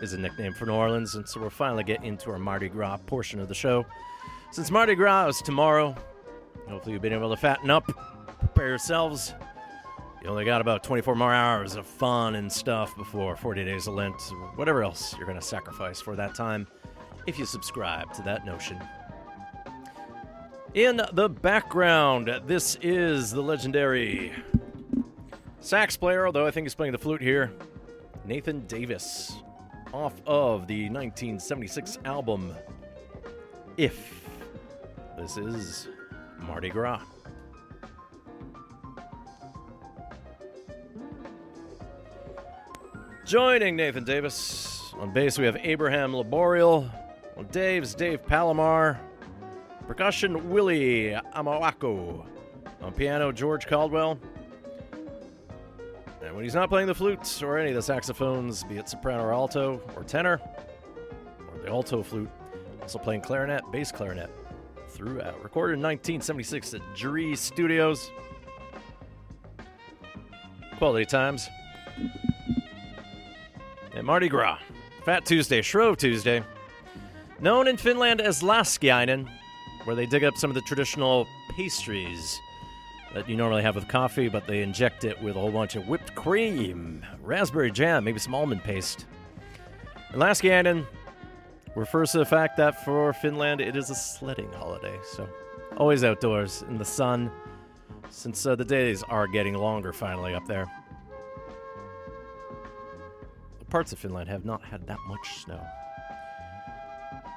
is a nickname for New Orleans, and so we're finally getting into our Mardi Gras portion of the show. Since Mardi Gras is tomorrow, hopefully you've been able to fatten up, prepare yourselves. You only got about 24 more hours of fun and stuff before 40 days of Lent, whatever else you're going to sacrifice for that time, if you subscribe to that notion. In the background, this is the legendary sax player, although I think he's playing the flute here, Nathan Davis, off of the 1976 album If. This is Mardi Gras. Joining Nathan Davis on bass, we have Abraham Laboriel. On Dave's Dave Palamar. Percussion, Willie Amawako. On piano, George Caldwell. And when he's not playing the flute or any of the saxophones, be it soprano or alto or tenor, or the alto flute, also playing clarinet, bass clarinet throughout. Recorded in 1976 at Jury Studios. Quality times. And Mardi Gras. Fat Tuesday, Shrove Tuesday. Known in Finland as Laskiainen, where they dig up some of the traditional pastries that you normally have with coffee, but they inject it with a whole bunch of whipped cream, raspberry jam, maybe some almond paste. And Laskiainen refers to the fact that for Finland it is a sledding holiday, so always outdoors in the sun, since uh, the days are getting longer finally up there. Parts of Finland have not had that much snow.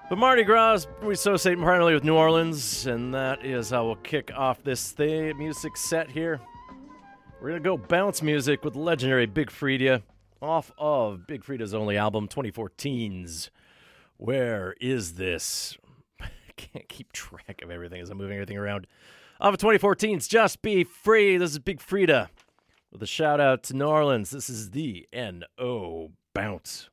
But Mardi Gras, we associate primarily with New Orleans, and that is how we'll kick off this theme music set here. We're going to go bounce music with legendary Big Freedia off of Big Freedia's only album, 2014's Where Is This? I [LAUGHS] can't keep track of everything as I'm moving everything around. Off of 2014's Just Be Free. This is Big Freedia with a shout out to New Orleans. This is the N.O. Bounce.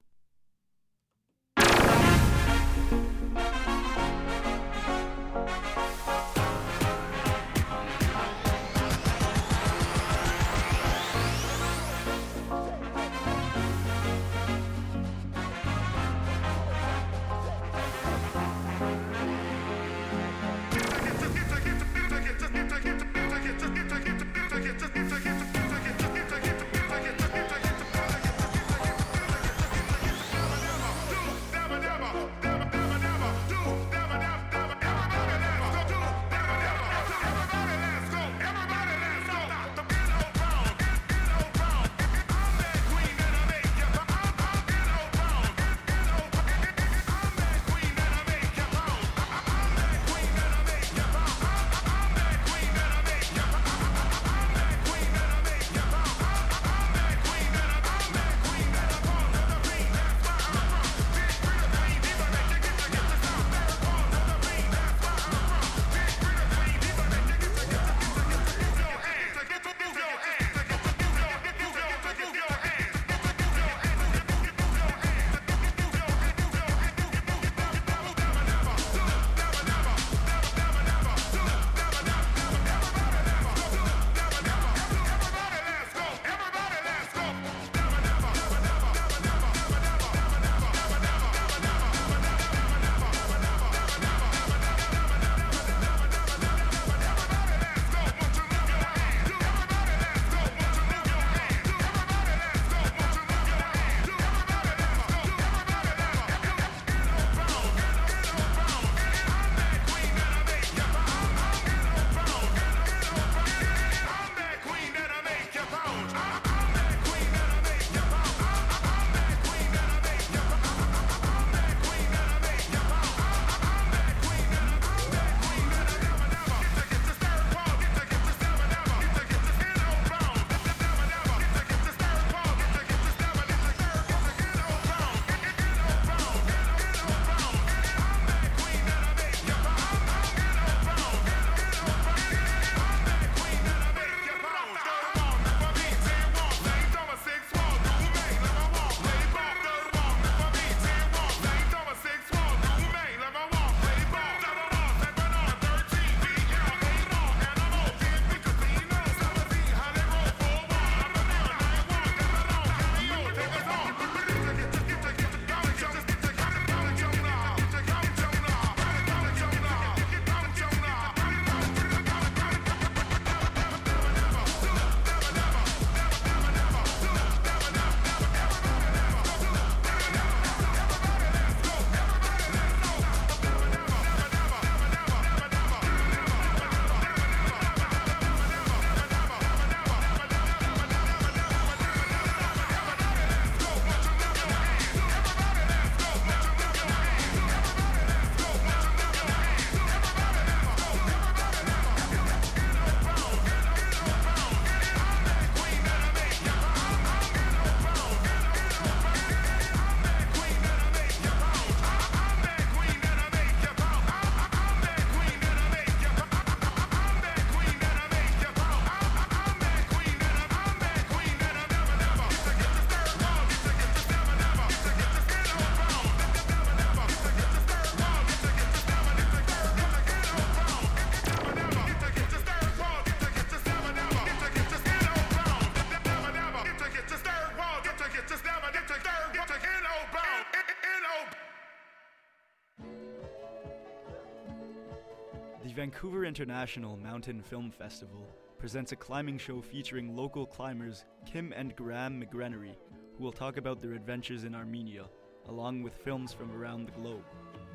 Vancouver International Mountain Film Festival presents a climbing show featuring local climbers Kim and Graham McGrenery, who will talk about their adventures in Armenia, along with films from around the globe.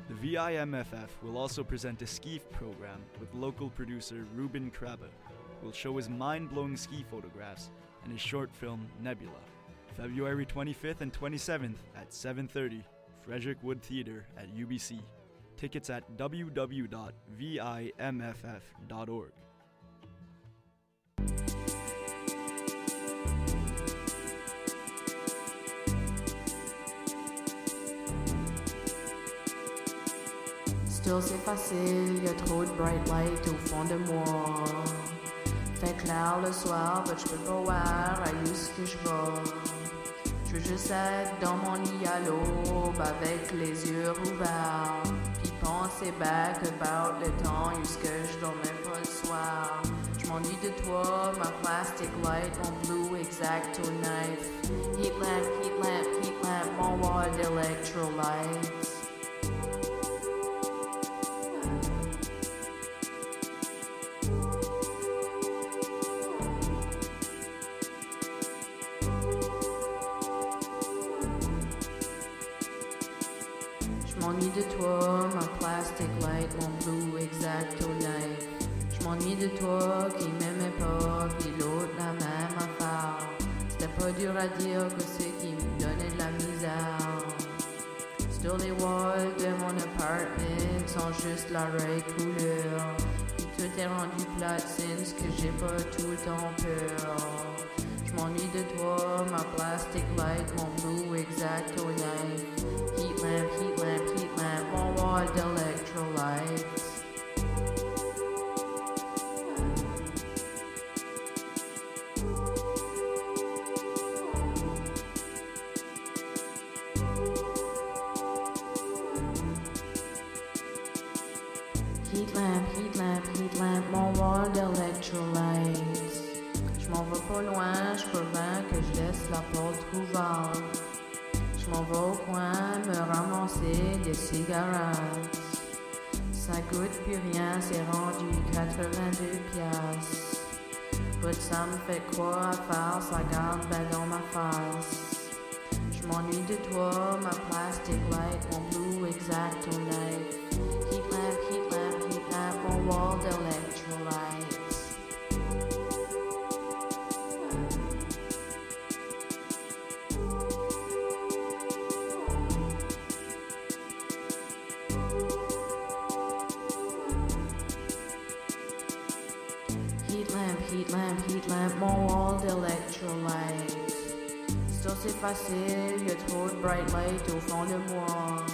The VIMFF will also present a ski program with local producer Reuben Krabbe, who will show his mind-blowing ski photographs and his short film Nebula. February 25th and 27th at 7:30, Frederic Wood Theater at UBC. Tickets at www.vimff.org. Still c'est facile, y a trop de bright light au fond de moi. Fait clair le soir, but je peux pas voir à ce que je vais. Je veux juste dans mon lit à l'aube avec les yeux ouverts. Penser back about le temps où ce que je dormais pas le soir. Je m'ennuie de toi, ma plastic light, mon blue exacto knife. Heat lamp, heat lamp, heat lamp, mon wall d'electrolytes. De toi qui m'aimait pas, puis l'autre la même affaire. C'était pas dur à dire que ce qui me donnait de la misère. Sur les walls de mon apartment sont juste la vraie couleur. Puis tout est rendu platine, ce que j'ai pas tout le temps peur. Je m'ennuie de toi, ma plastic light, mon blue exacto knife. Heat lamp, heat lamp, heat lamp, mon wall d'electrolytes. Des cigarettes. Ça goûte plus rien, c'est rendu 82 piastres. But ça me fait quoi à faire, ça garde ben dans ma face. Je m'ennuie de toi, ma plastic light, mon blue exacto knife. Heat lamp, heat lamp, heat lamp, mon wall d'electrolytes. C'est facile, y a trop de bright light au fond de moi.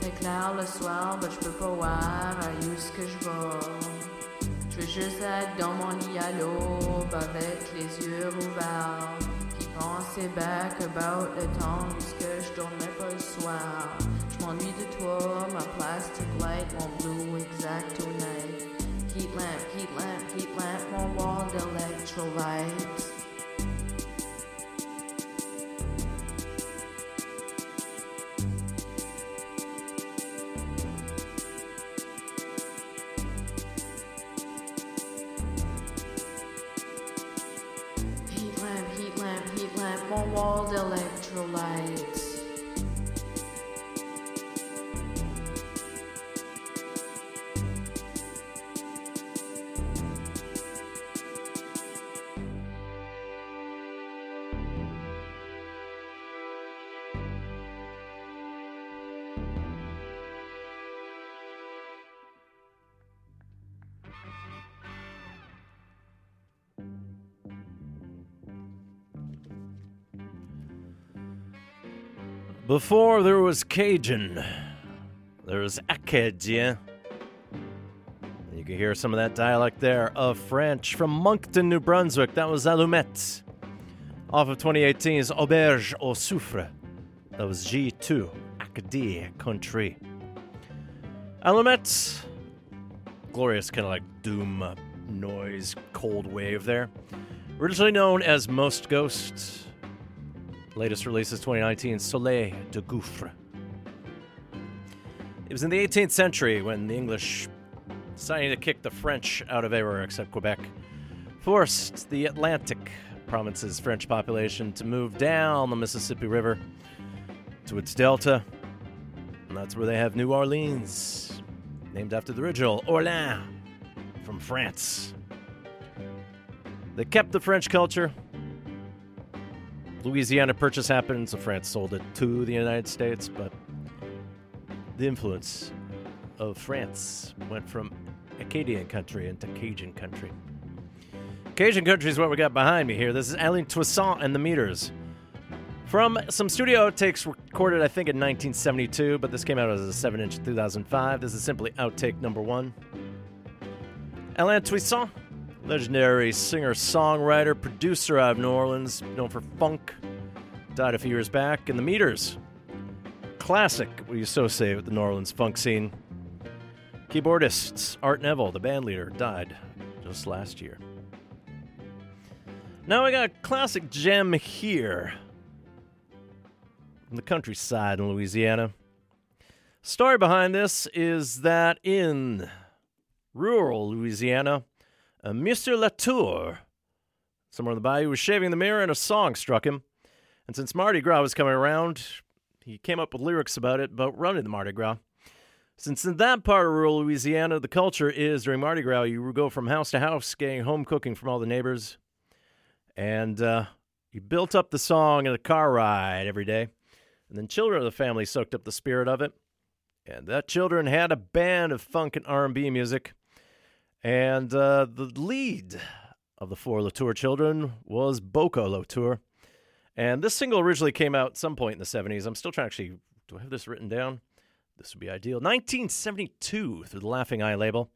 Fait clair le soir, but je peux pas voir à ce que je vais. Je veux juste être dans mon lit à l'aube avec les yeux ouverts. Puis penser back about le temps où ce que je dormais pas le soir. Je m'ennuie de toi, ma plastic light, mon blue exacto knife. Heat lamp, heat lamp, heat lamp, mon wall d'electrolytes. Before there was Cajun, there was Acadien. You can hear some of that dialect there of French from Moncton, New Brunswick. That was Allumette. Off of 2018's Auberge au Soufre. That was G2, Acadie Country. Allumette, glorious kind of like doom uh, noise, cold wave there. Originally known as Most Ghost. Latest release is 2019 Soleil de Gouffre. It was in the 18th century when the English deciding to kick the French out of everywhere except Quebec, forced the Atlantic province's French population to move down the Mississippi River to its delta. And that's where they have New Orleans, named after the original Orléans from France. They kept the French culture. Louisiana Purchase happened, so France sold it to the United States, but the influence of France went from Acadian country into Cajun country. Cajun country is what we got behind me here. This is Alain Toussaint and the Meters. From some studio outtakes recorded, I think, in 1972, but this came out as a 7 inch in 2005. This is simply outtake number one. Alain Toussaint, legendary singer, songwriter, producer out of New Orleans, known for funk, died a few years back. And the Meters, classic we associate with the New Orleans funk scene. Keyboardist Art Neville, the band leader, died just last year. Now we got a classic gem here from the countryside in Louisiana. Story behind this is that in rural Louisiana, Monsieur Latour, somewhere in the bayou, was shaving the mirror and a song struck him. And since Mardi Gras was coming around, he came up with lyrics about it, about running the Mardi Gras. Since in that part of rural Louisiana, the culture is during Mardi Gras, you go from house to house getting home cooking from all the neighbors. And uh, built up the song in a car ride every day. And then children of the family soaked up the spirit of it. And that children had a band of funk and R&B music. And uh, the lead of the four Latour children was Boko Latour. And this single originally came out some point in the 70s. I'm still trying to actually, do I have this written down? This would be ideal. 1972 through the Laughing Eye label.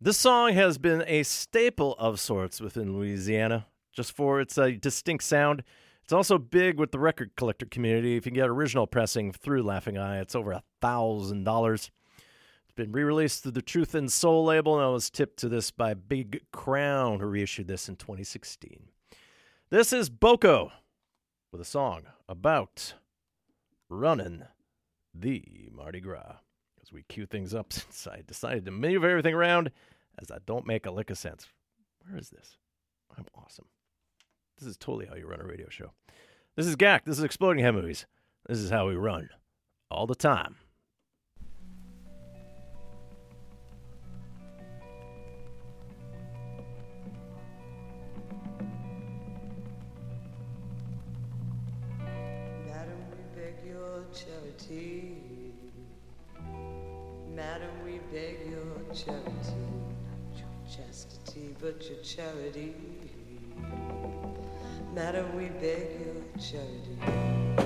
This song has been a staple of sorts within Louisiana, just for its uh, distinct sound. It's also big with the record collector community. If you get original pressing through Laughing Eye, it's over a thousand dollars. Been re-released through the Truth and Soul label, and I was tipped to this by Big Crown, who reissued this in 2016. This is Boko with a song about running the Mardi Gras. As we cue things up, [LAUGHS] since I decided to move everything around, as I don't make a lick of sense. Where is this? I'm awesome. This is totally how you run a radio show. This is GAC. This is Exploding Head Movies. This is how we run all the time. But your charity. Madam, we beg your charity.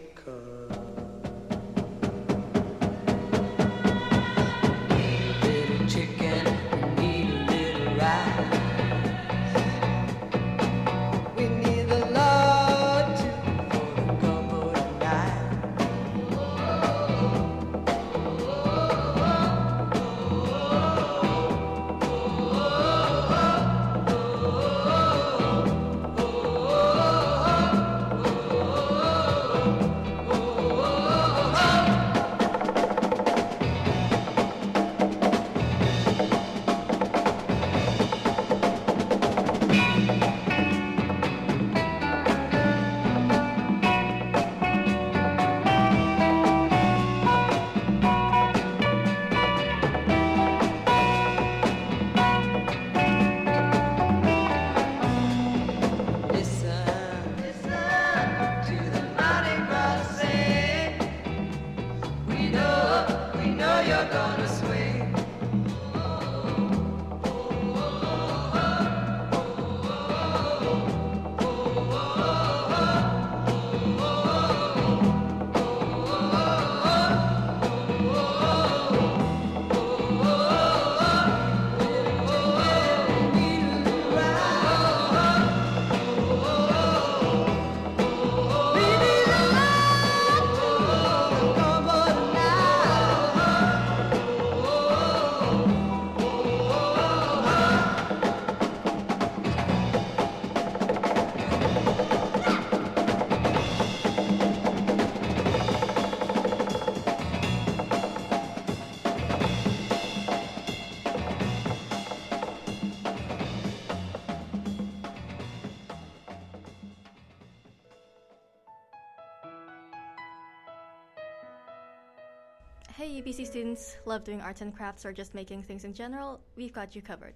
students, love doing arts and crafts or just making things in general? We've got you covered.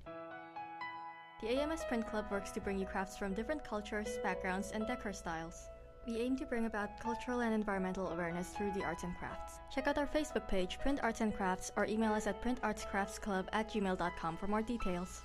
The AMS Print Club works to bring you crafts from different cultures, backgrounds, and decor styles. We aim to bring about cultural and environmental awareness through the arts and crafts. Check out our Facebook page, Print Arts and Crafts, or email us at printartscraftsclub at gmail.com for more details.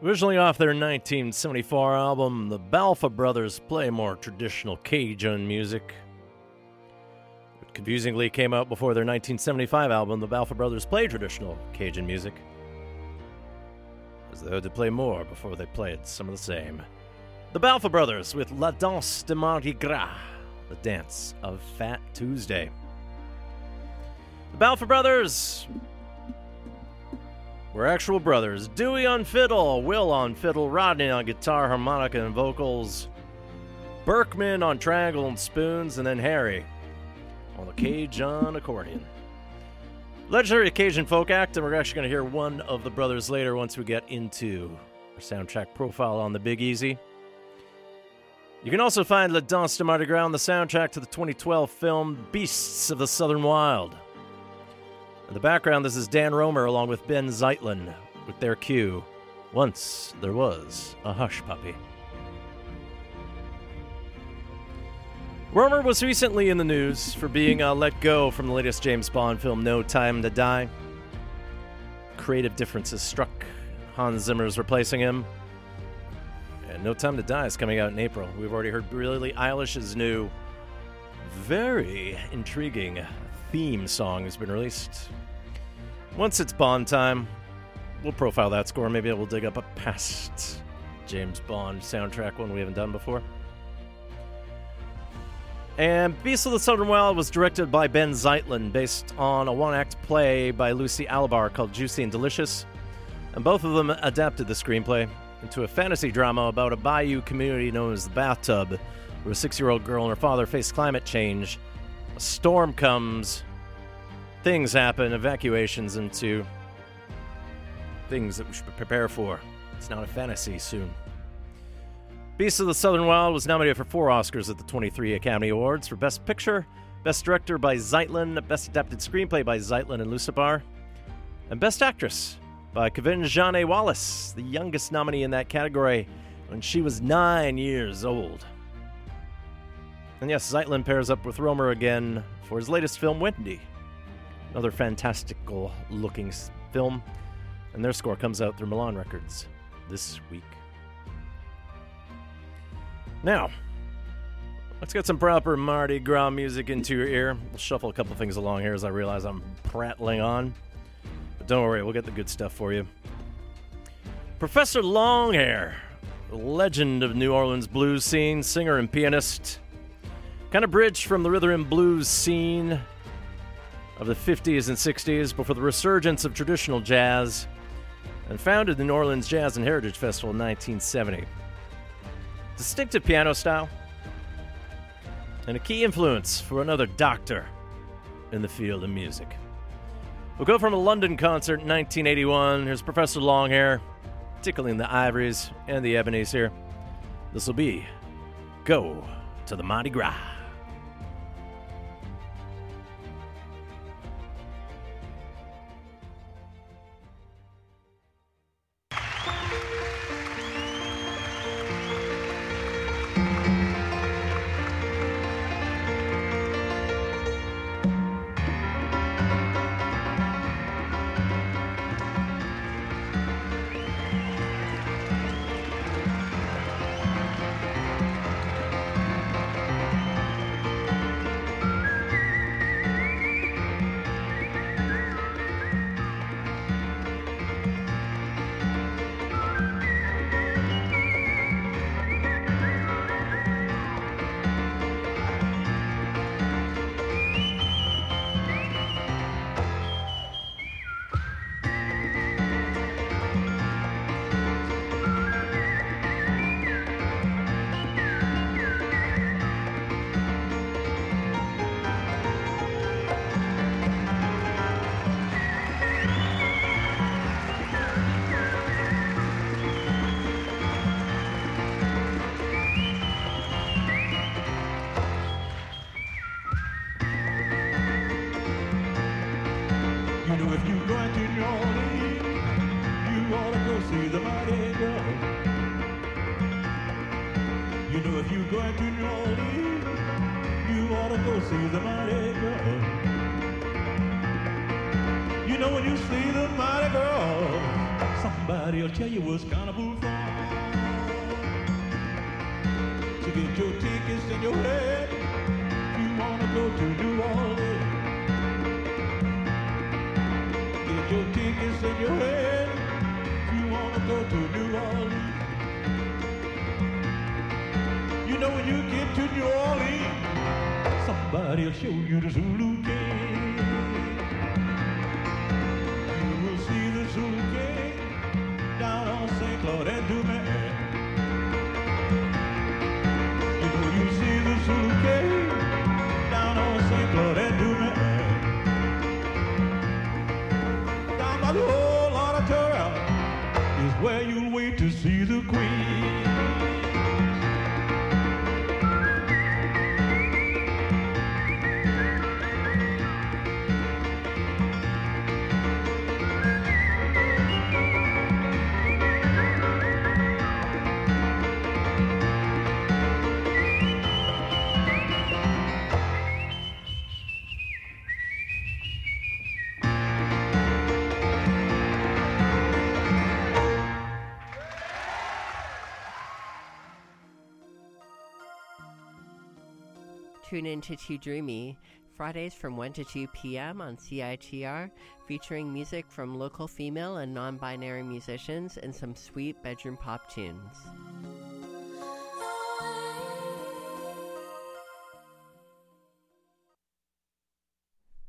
Originally off their 1974 album, the Balfa Brothers play more traditional Cajun music. It confusingly came out before their 1975 album, the Balfa Brothers play traditional Cajun music. As had to play more before they played some of the same. The Balfa Brothers with La Danse de Mardi Gras, the dance of Fat Tuesday. The Balfa Brothers we're actual brothers. Dewey on fiddle, Will on fiddle, Rodney on guitar, harmonica, and vocals, Berkman on triangle and spoons, and then Harry on the Cajun accordion. Legendary Cajun folk act, and we're actually going to hear one of the brothers later once we get into our soundtrack profile on the Big Easy. You can also find La Danse de Mardi Gras on the soundtrack to the 2012 film Beasts of the Southern Wild. In the background, this is Dan Romer along with Benh Zeitlin with their cue. Once there was a hush puppy. Romer was recently in the news for being uh, let go from the latest James Bond film, No Time to Die. Creative differences struck. Hans Zimmer's replacing him. And No Time to Die is coming out in April. We've already heard Billie Eilish's new, very intriguing theme song has been released. Once it's Bond time, we'll profile that score. Maybe we'll dig up a past James Bond soundtrack one we haven't done before. And Beast of the Southern Wild was directed by Benh Zeitlin, based on a one act play by Lucy Alibar called Juicy and Delicious. And both of them adapted the screenplay into a fantasy drama about a bayou community known as the Bathtub, where a six year old girl and her father face climate change. Storm comes, things happen, evacuations into things that we should prepare for. It's not a fantasy soon. Beast of the Southern Wild was nominated for four Oscars at the 23 Academy Awards for Best Picture, Best Director by Zeitlin, Best Adapted Screenplay by Zeitlin and Lucibar, and Best Actress by Quvenzhané Wallis, the youngest nominee in that category. when she was nine years old. And yes, Zeitlin pairs up with Romer again for his latest film, Wendy. Another fantastical looking film. And their score comes out through Milan Records this week. Now, let's get some proper Mardi Gras music into your ear. We'll shuffle a couple things along here as I realize I'm prattling on. But don't worry, we'll get the good stuff for you. Professor Longhair, legend of New Orleans blues scene, singer and pianist. Kind of bridge from the rhythm and blues scene of the 50s and 60s before the resurgence of traditional jazz and founded the New Orleans Jazz and Heritage Festival in 1970. Distinctive piano style and a key influence for another doctor in the field of music. We'll go from a London concert in 1981. Here's Professor Longhair tickling the ivories and the ebonies here. This will be Go to the Mardi Gras. To New Orleans. Get your tickets in your. If you wanna go to New Orleans. You know when you get to New Orleans, somebody'll show you the Zulu King. See the queen. Tune in to Too Dreamy, Fridays from 1 to 2 p.m. on CITR, featuring music from local female and non binary musicians and some sweet bedroom pop tunes.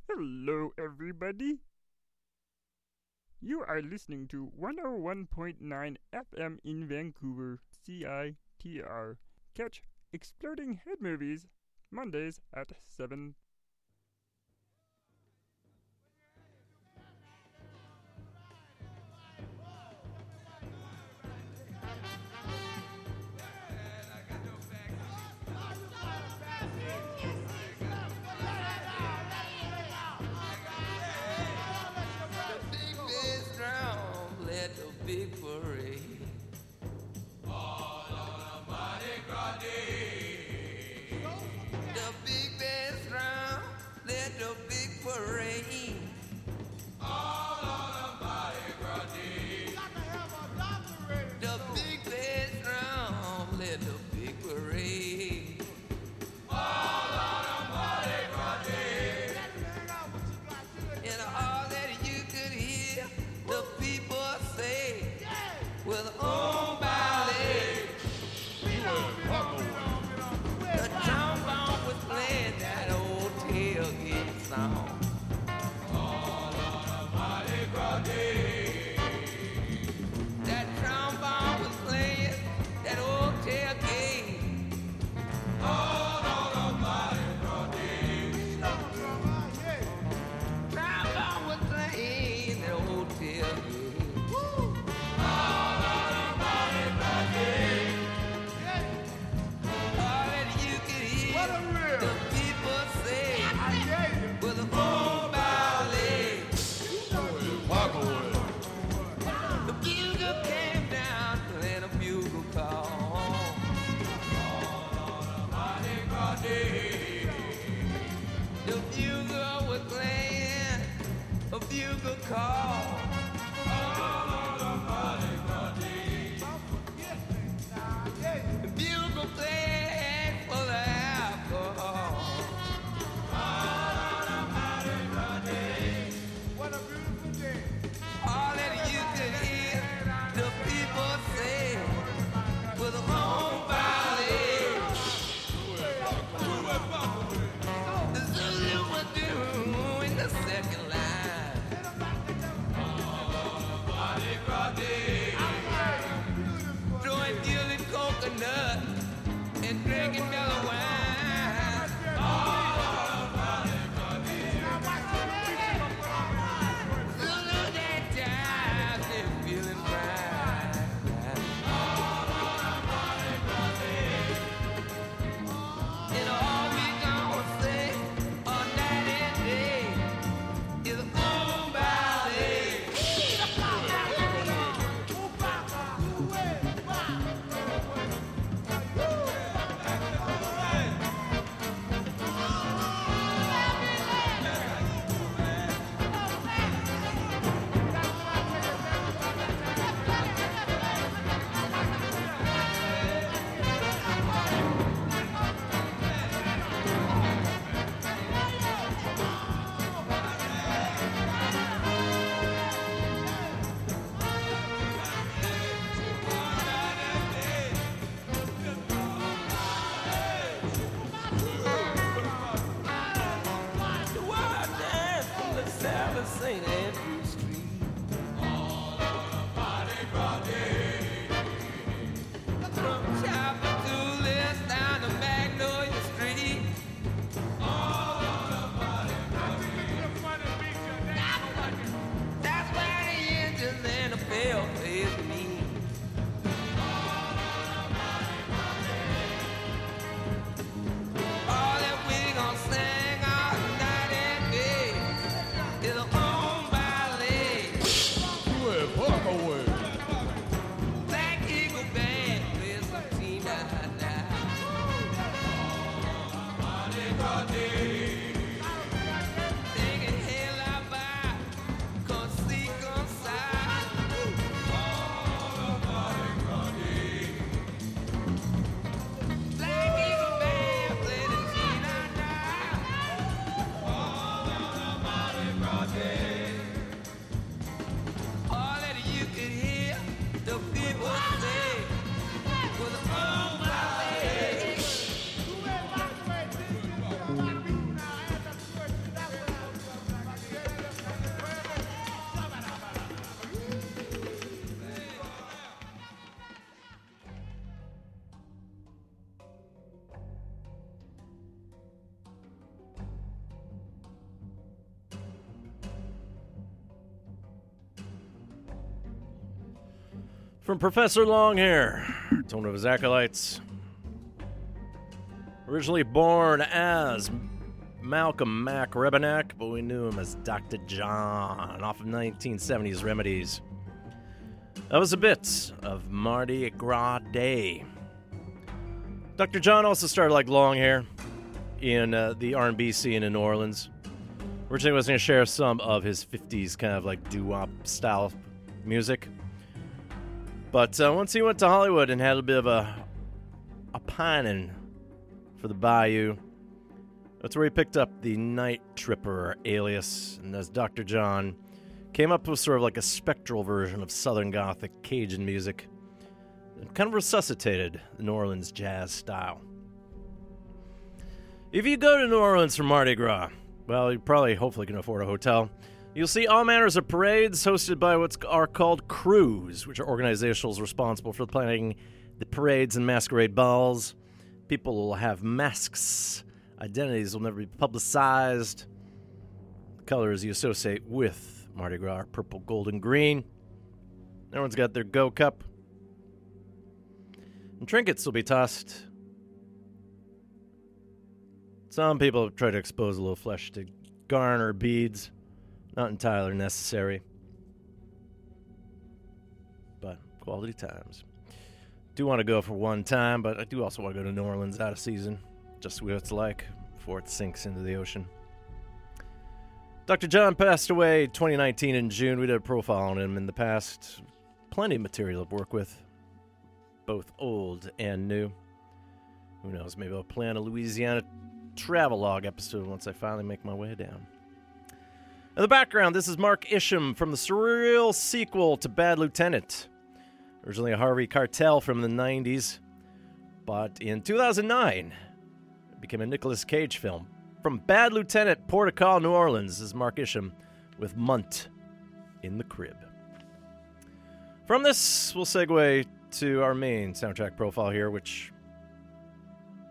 Hello, everybody. You are listening to 101.9 FM in Vancouver, CITR. Catch Exploding Head Movies Mondays at 7. big from Professor Longhair, to one of his acolytes. Originally born as Malcolm Mac Rebennack, but we knew him as Dr. John off of 1970s Remedies. That was a bit of Mardi Gras Day. Dr. John also started like Longhair in uh, the R&B scene in New Orleans. Originally was going to share some of his 50s kind of like doo-wop style music. But uh, once he went to Hollywood and had a bit of a, a pining for the bayou, that's where he picked up the Night Tripper alias, and as Dr. John, came up with sort of like a spectral version of Southern Gothic Cajun music, and kind of resuscitated the New Orleans jazz style. If you go to New Orleans for Mardi Gras, well, you probably hopefully can afford a hotel. You'll see all manners of parades hosted by what are called crews, which are organizations responsible for planning the parades and masquerade balls. People will have masks. Identities will never be publicized. Colors you associate with Mardi Gras are purple, gold, and green. Everyone's got their go cup. And trinkets will be tossed. Some people try to expose a little flesh to garner beads. Not entirely necessary. But quality times. Do want to go for one time, but I do also want to go to New Orleans out of season. Just see what it's like before it sinks into the ocean. Dr. John passed away 2019 in June. We did a profile on him in the past. Plenty of material to work with, both old and new. Who knows? Maybe I'll plan a Louisiana travelogue episode once I finally make my way down. In the background, this is Mark Isham from the surreal sequel to Bad Lieutenant. Originally a Harvey Keitel from the 90s, but in 2009, it became a Nicolas Cage film. From Bad Lieutenant, Port of Call, New Orleans, is Mark Isham with Munt in the Crib. From this, we'll segue to our main soundtrack profile here, which,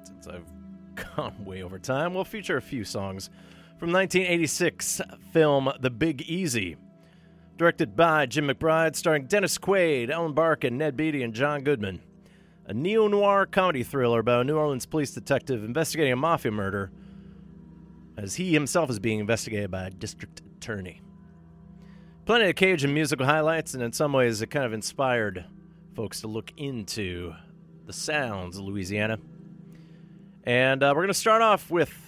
since I've [LAUGHS] gone way over time, will feature a few songs from 1986 film The Big Easy. Directed by Jim McBride, starring Dennis Quaid, Ellen Barkin, Ned Beatty, and John Goodman. A neo noir comedy thriller about a New Orleans police detective investigating a mafia murder as he himself is being investigated by a district attorney. Plenty of Cajun musical highlights, and in some ways, it kind of inspired folks to look into the sounds of Louisiana. And uh, we're going to start off with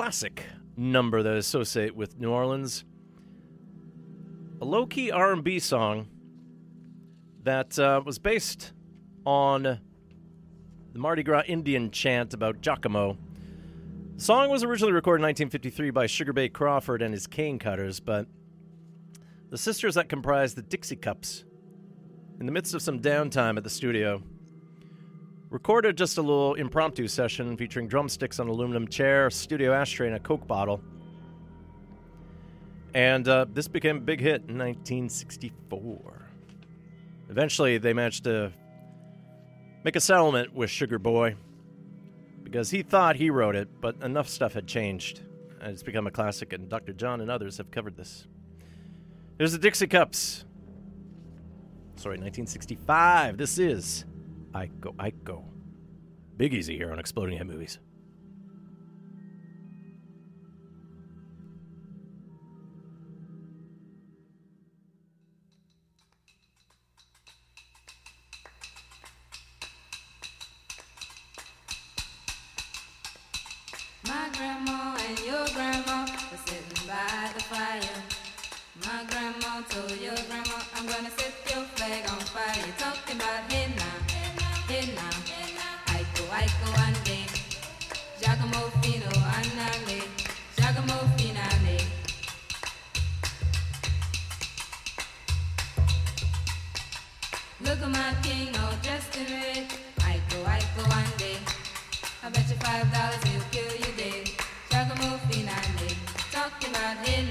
classic number that I associate with New Orleans, a low-key R&B song that uh, was based on the Mardi Gras Indian chant about Giacomo. The song was originally recorded in 1953 by Sugar Boy Crawford and his Cane Cutters, but the sisters that comprised the Dixie Cups, in the midst of some downtime at the studio, recorded just a little impromptu session featuring drumsticks on an aluminum chair, studio ashtray, and a Coke bottle. And uh, this became a big hit in 1964. Eventually, they managed to make a settlement with Sugar Boy because he thought he wrote it, but enough stuff had changed. And it's become a classic, and Dr. John and others have covered this. There's the Dixie Cups. Sorry, 1965. This is Iko Iko. Big Easy here on Exploding Head Movies. My grandma and your grandma were sitting by the fire. My grandma told your grandma, I'm gonna set your flag on fire. Talking about hey now, Iko, Iko, ande. Giacomo Fino, anale. Giacomo Finale. Look at my king all dressed in red. Iko, Iko, ande. I bet you five dollars he'll kill you dead. Giacomo Finale. Talking about hey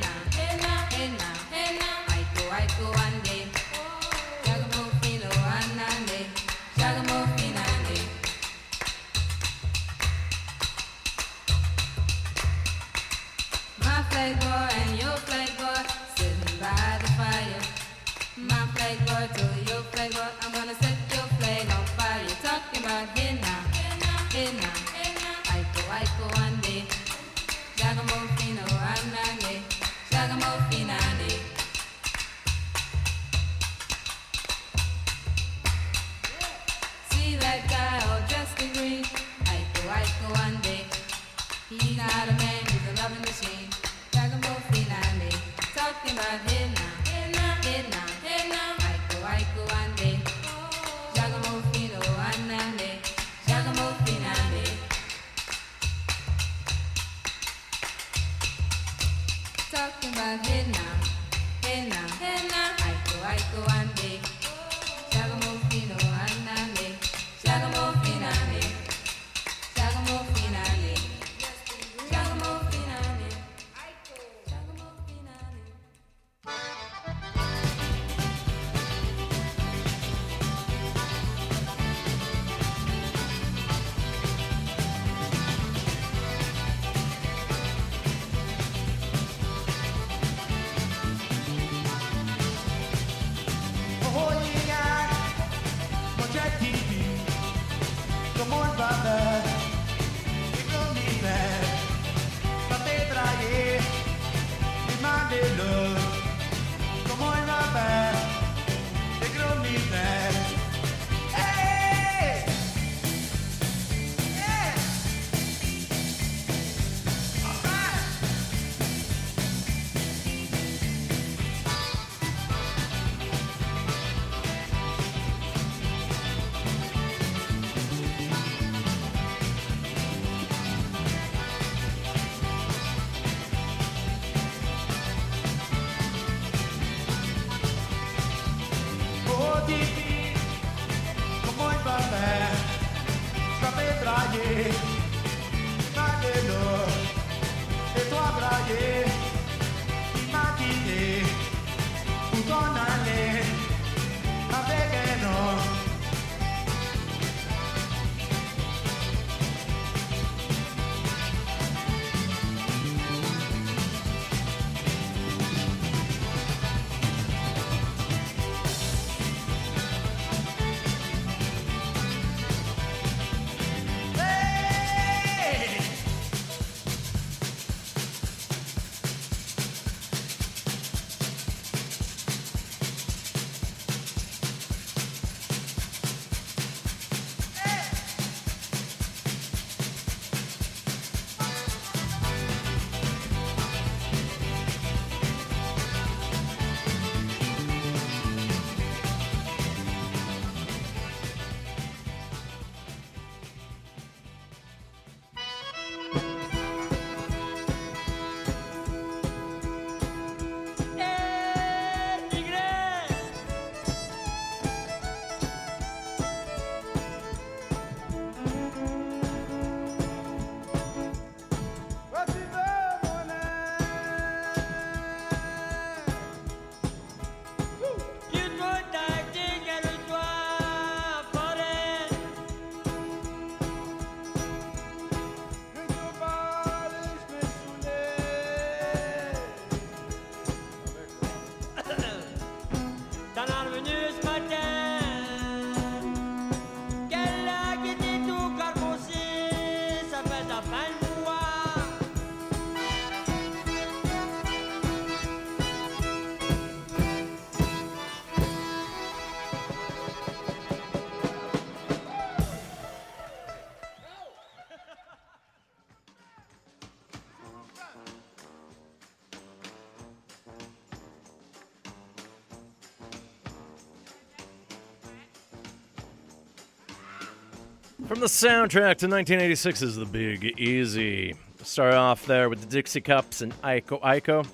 From the soundtrack to 1986 is The Big Easy. Start off there with the Dixie Cups and Iko Iko.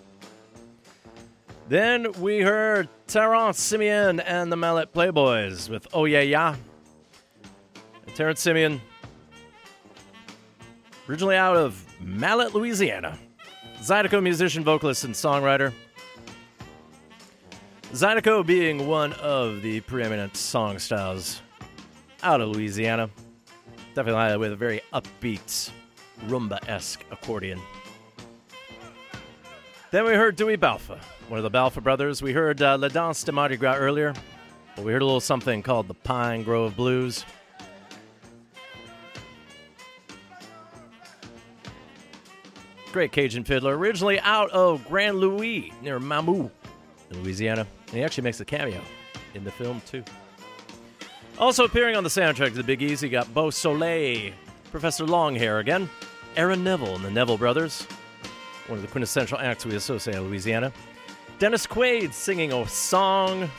Then we heard Terrance Simien and the Mallet Playboys with Oh Yeah Yeah. And Terrance Simien, originally out of Mallet, Louisiana. Zydeco musician, vocalist, and songwriter. Zydeco being one of the preeminent song styles out of Louisiana. Definitely with a very upbeat, rumba esque accordion. Then we heard Dewey Balfa, one of the Balfa brothers. We heard uh, La Danse de Mardi Gras earlier, but we heard a little something called the Pine Grove Blues. Great Cajun fiddler, originally out of Grand Louis near Mamou in Louisiana. And he actually makes a cameo in the film, too. Also appearing on the soundtrack to the Big Easy got Beau Soleil, Professor Longhair again, Aaron Neville and the Neville Brothers, one of the quintessential acts we associate with Louisiana. Dennis Quaid singing a song,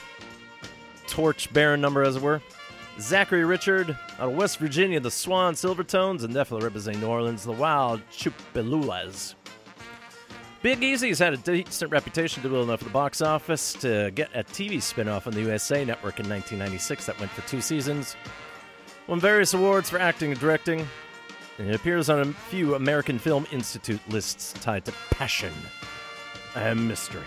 torch bearing number as it were. Zachary Richard out of West Virginia, the Swan Silvertones, and definitely representing New Orleans, the Wild Tchoupitoulas. Big Easy's had a decent reputation to build enough at the box office to get a TV spin off on the USA Network in 1996 that went for two seasons. Won various awards for acting and directing, and it appears on a few American Film Institute lists tied to passion and mystery.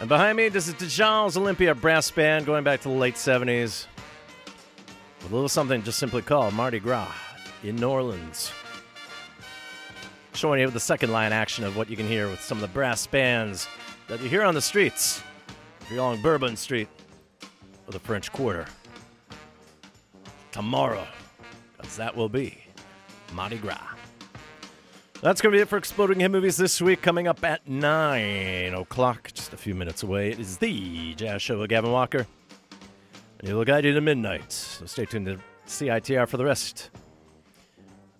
And behind me, this is Dejan's Olympia Brass Band going back to the late 70s with a little something just simply called Mardi Gras in New Orleans showing you the second line action of what you can hear with some of the brass bands that you hear on the streets if you're along Bourbon Street or the French Quarter. Tomorrow, because that will be Mardi Gras. That's going to be it for Exploding Head Movies this week. Coming up at 9 o'clock, just a few minutes away, it is the Jazz Show with Gavin Walker. And you'll guide you to midnight. So stay tuned to CITR for the rest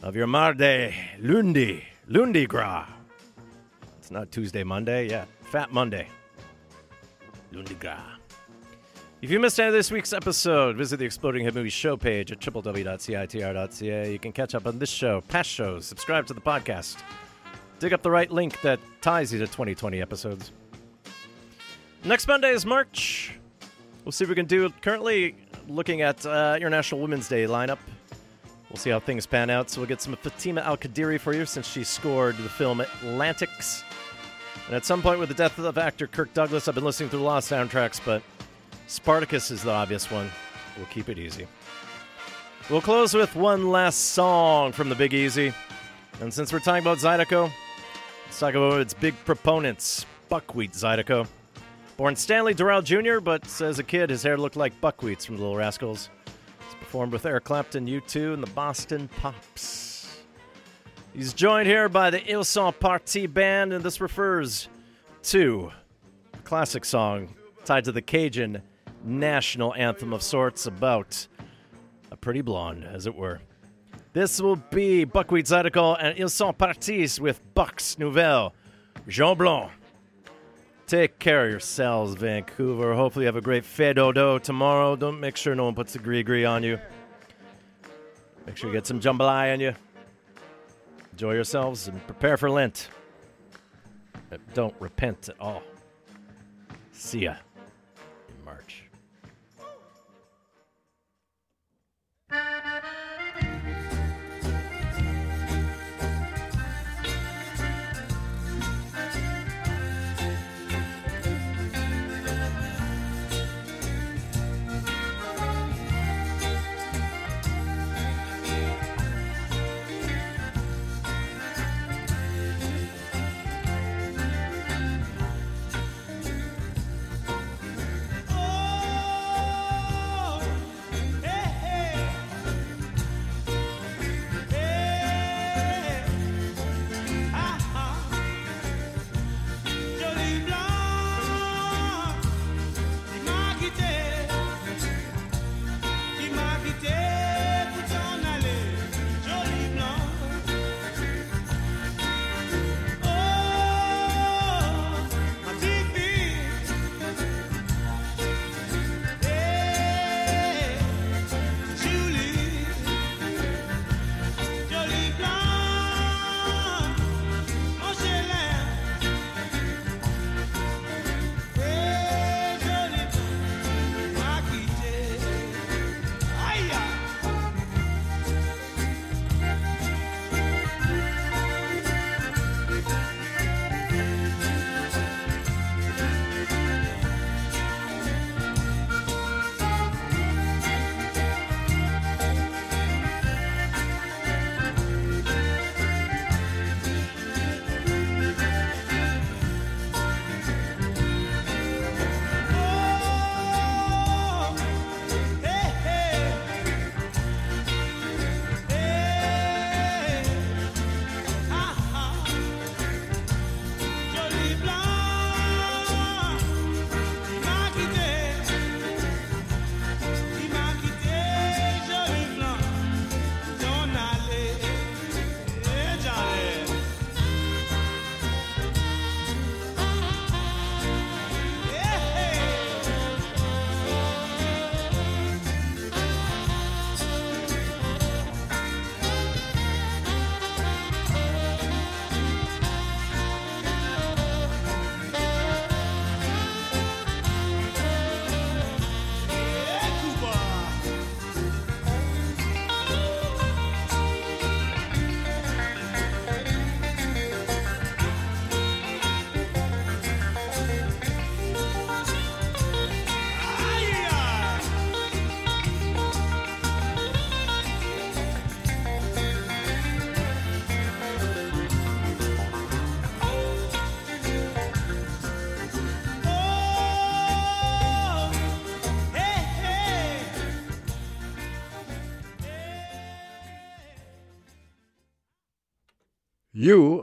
of your Mardi Lundi. Lundi Gras. It's not Tuesday, Monday. Yeah, Fat Monday. Lundi Gras. If you missed any of this week's episode, visit the Exploding Head Movies show page at www.citr.ca. You can catch up on this show, past shows, subscribe to the podcast, dig up the right link that ties you to 2020 episodes. Next Monday is March We'll see what we can do. Currently looking at uh, International Women's Day lineup. We'll see how things pan out. So we'll get some Fatima Al Qadiri for you since she scored the film Atlantics. And at some point with the death of actor Kirk Douglas, I've been listening through a lot of soundtracks, but Spartacus is the obvious one. We'll keep it easy. We'll close with one last song from the Big Easy. And since we're talking about Zydeco, let's talk about its big proponents, Buckwheat Zydeco. Born Stanley Dural Jr., but as a kid, his hair looked like buckwheats from the Little Rascals. He's performed with Eric Clapton, U2, and the Boston Pops. He's joined here by the Ils Sont Partis band, and this refers to a classic song tied to the Cajun national anthem of sorts about a pretty blonde, as it were. This will be Buckwheat Zydeco and Ils Sont Partis with Bucks Nouvelle, Jolie Blon. Take care of yourselves, Vancouver. Hopefully, you have a great fais-do-do tomorrow. Don't make sure no one puts the gris-gris on you. Make sure you get some jambalaya on you. Enjoy yourselves and prepare for Lent. But don't repent at all. See ya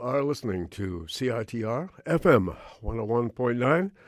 are listening to CITR FM 101.9